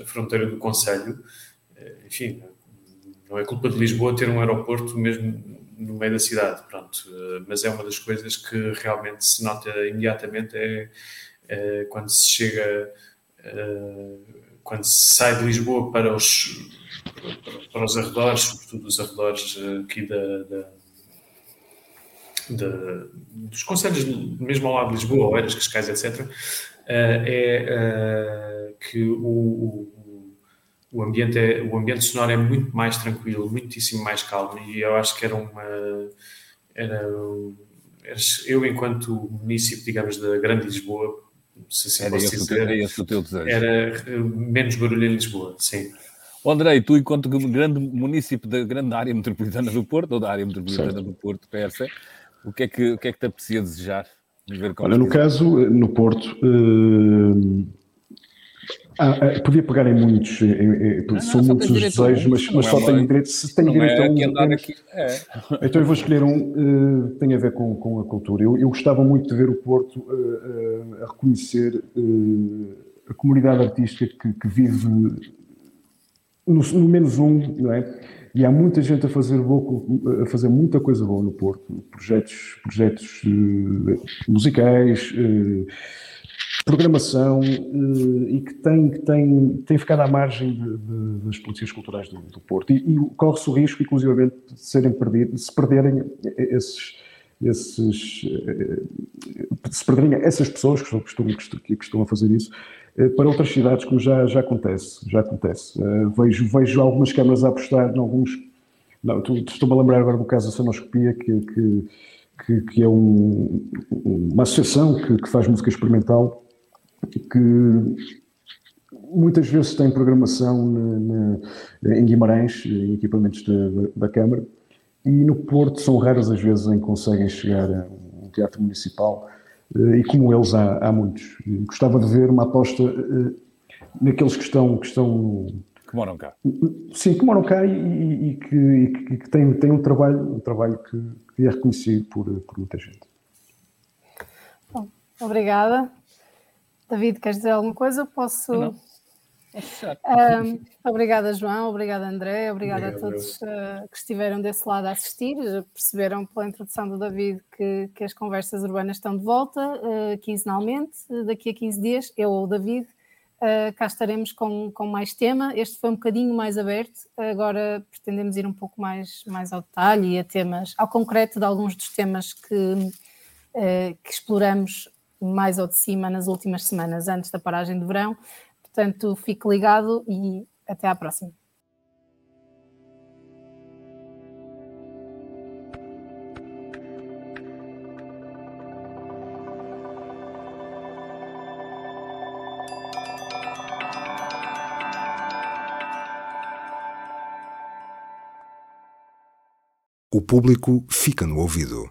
a fronteira do Conselho. Eh, enfim, não é culpa de Lisboa ter um aeroporto mesmo no meio da cidade, pronto. Eh, mas é uma das coisas que realmente se nota imediatamente é, é quando se chega, é, quando se sai de Lisboa para os, para os arredores, sobretudo os arredores aqui da, da dos conselhos, mesmo ao lado de Lisboa, Oeiras, Cascais, etc., é que o, o, ambiente é, o ambiente sonoro é muito mais tranquilo, muitíssimo mais calmo, e eu acho que era uma. Era, eu, enquanto município, digamos, da Grande Lisboa, se assim era, esse dizer, era esse o teu desejo. Era menos barulho em Lisboa, sim. Andrei, tu, enquanto grande município da grande área metropolitana do Porto, ou da área metropolitana certo. do Porto, PRC, o que é que, o que, é que te aprecia desejar? Olha, no caso, no Porto, uh, ah, podia pegar em muitos, em, em, são muitos os desejos, mas, mas é só tenho direito, se tenho direito é a um. É. Então eu vou escolher um, uh, tem a ver com, com a cultura. Eu, eu gostava muito de ver o Porto uh, a reconhecer a comunidade artística que, que vive no, no menos um, não é? E há muita gente a fazer, boa, a fazer muita coisa boa no Porto, projetos, projetos uh, musicais, uh, programação, uh, e que tem, que tem, tem ficado à margem de, de, das polícias culturais do, do Porto. E, e corre-se o risco, inclusivamente, de serem perdidos, se perderem esses, esses de se perderem essas pessoas que estão, que fazer isso eh, para outras cidades, como já, já acontece. Já acontece. Vejo, vejo algumas câmaras a apostar em alguns. Não, estou-me a lembrar agora do caso da Sonoscopia, que, que, que, que é um, uma associação que, que, faz música experimental, que muitas vezes tem programação na, na, em Guimarães, em equipamentos da, da Câmara, e no Porto são raras as vezes em que conseguem chegar a um teatro municipal eh, e como eles há, há muitos. Gostava de ver uma aposta eh, naqueles que estão, que estão que moram cá. Sim, que moram cá e, e, que, e que, que, têm, têm um trabalho, um trabalho que, que é reconhecido por, por muita gente. Bom, obrigada. David, queres dizer alguma coisa? Posso. Não. Um, obrigada, João. Obrigada, André. Obrigada Obrigado, a todos uh, que estiveram desse lado a assistir. Perceberam pela introdução do David que, que as conversas urbanas estão de volta uh, quinzenalmente. Daqui a 15 dias, eu ou o David, uh, cá estaremos com, com mais tema. Este foi um bocadinho mais aberto. Agora pretendemos ir um pouco mais, mais ao detalhe e a temas, ao concreto de alguns dos temas que, uh, que exploramos mais ao de cima nas últimas semanas, antes da paragem de verão. Portanto, fique ligado e até à próxima. O público fica no ouvido.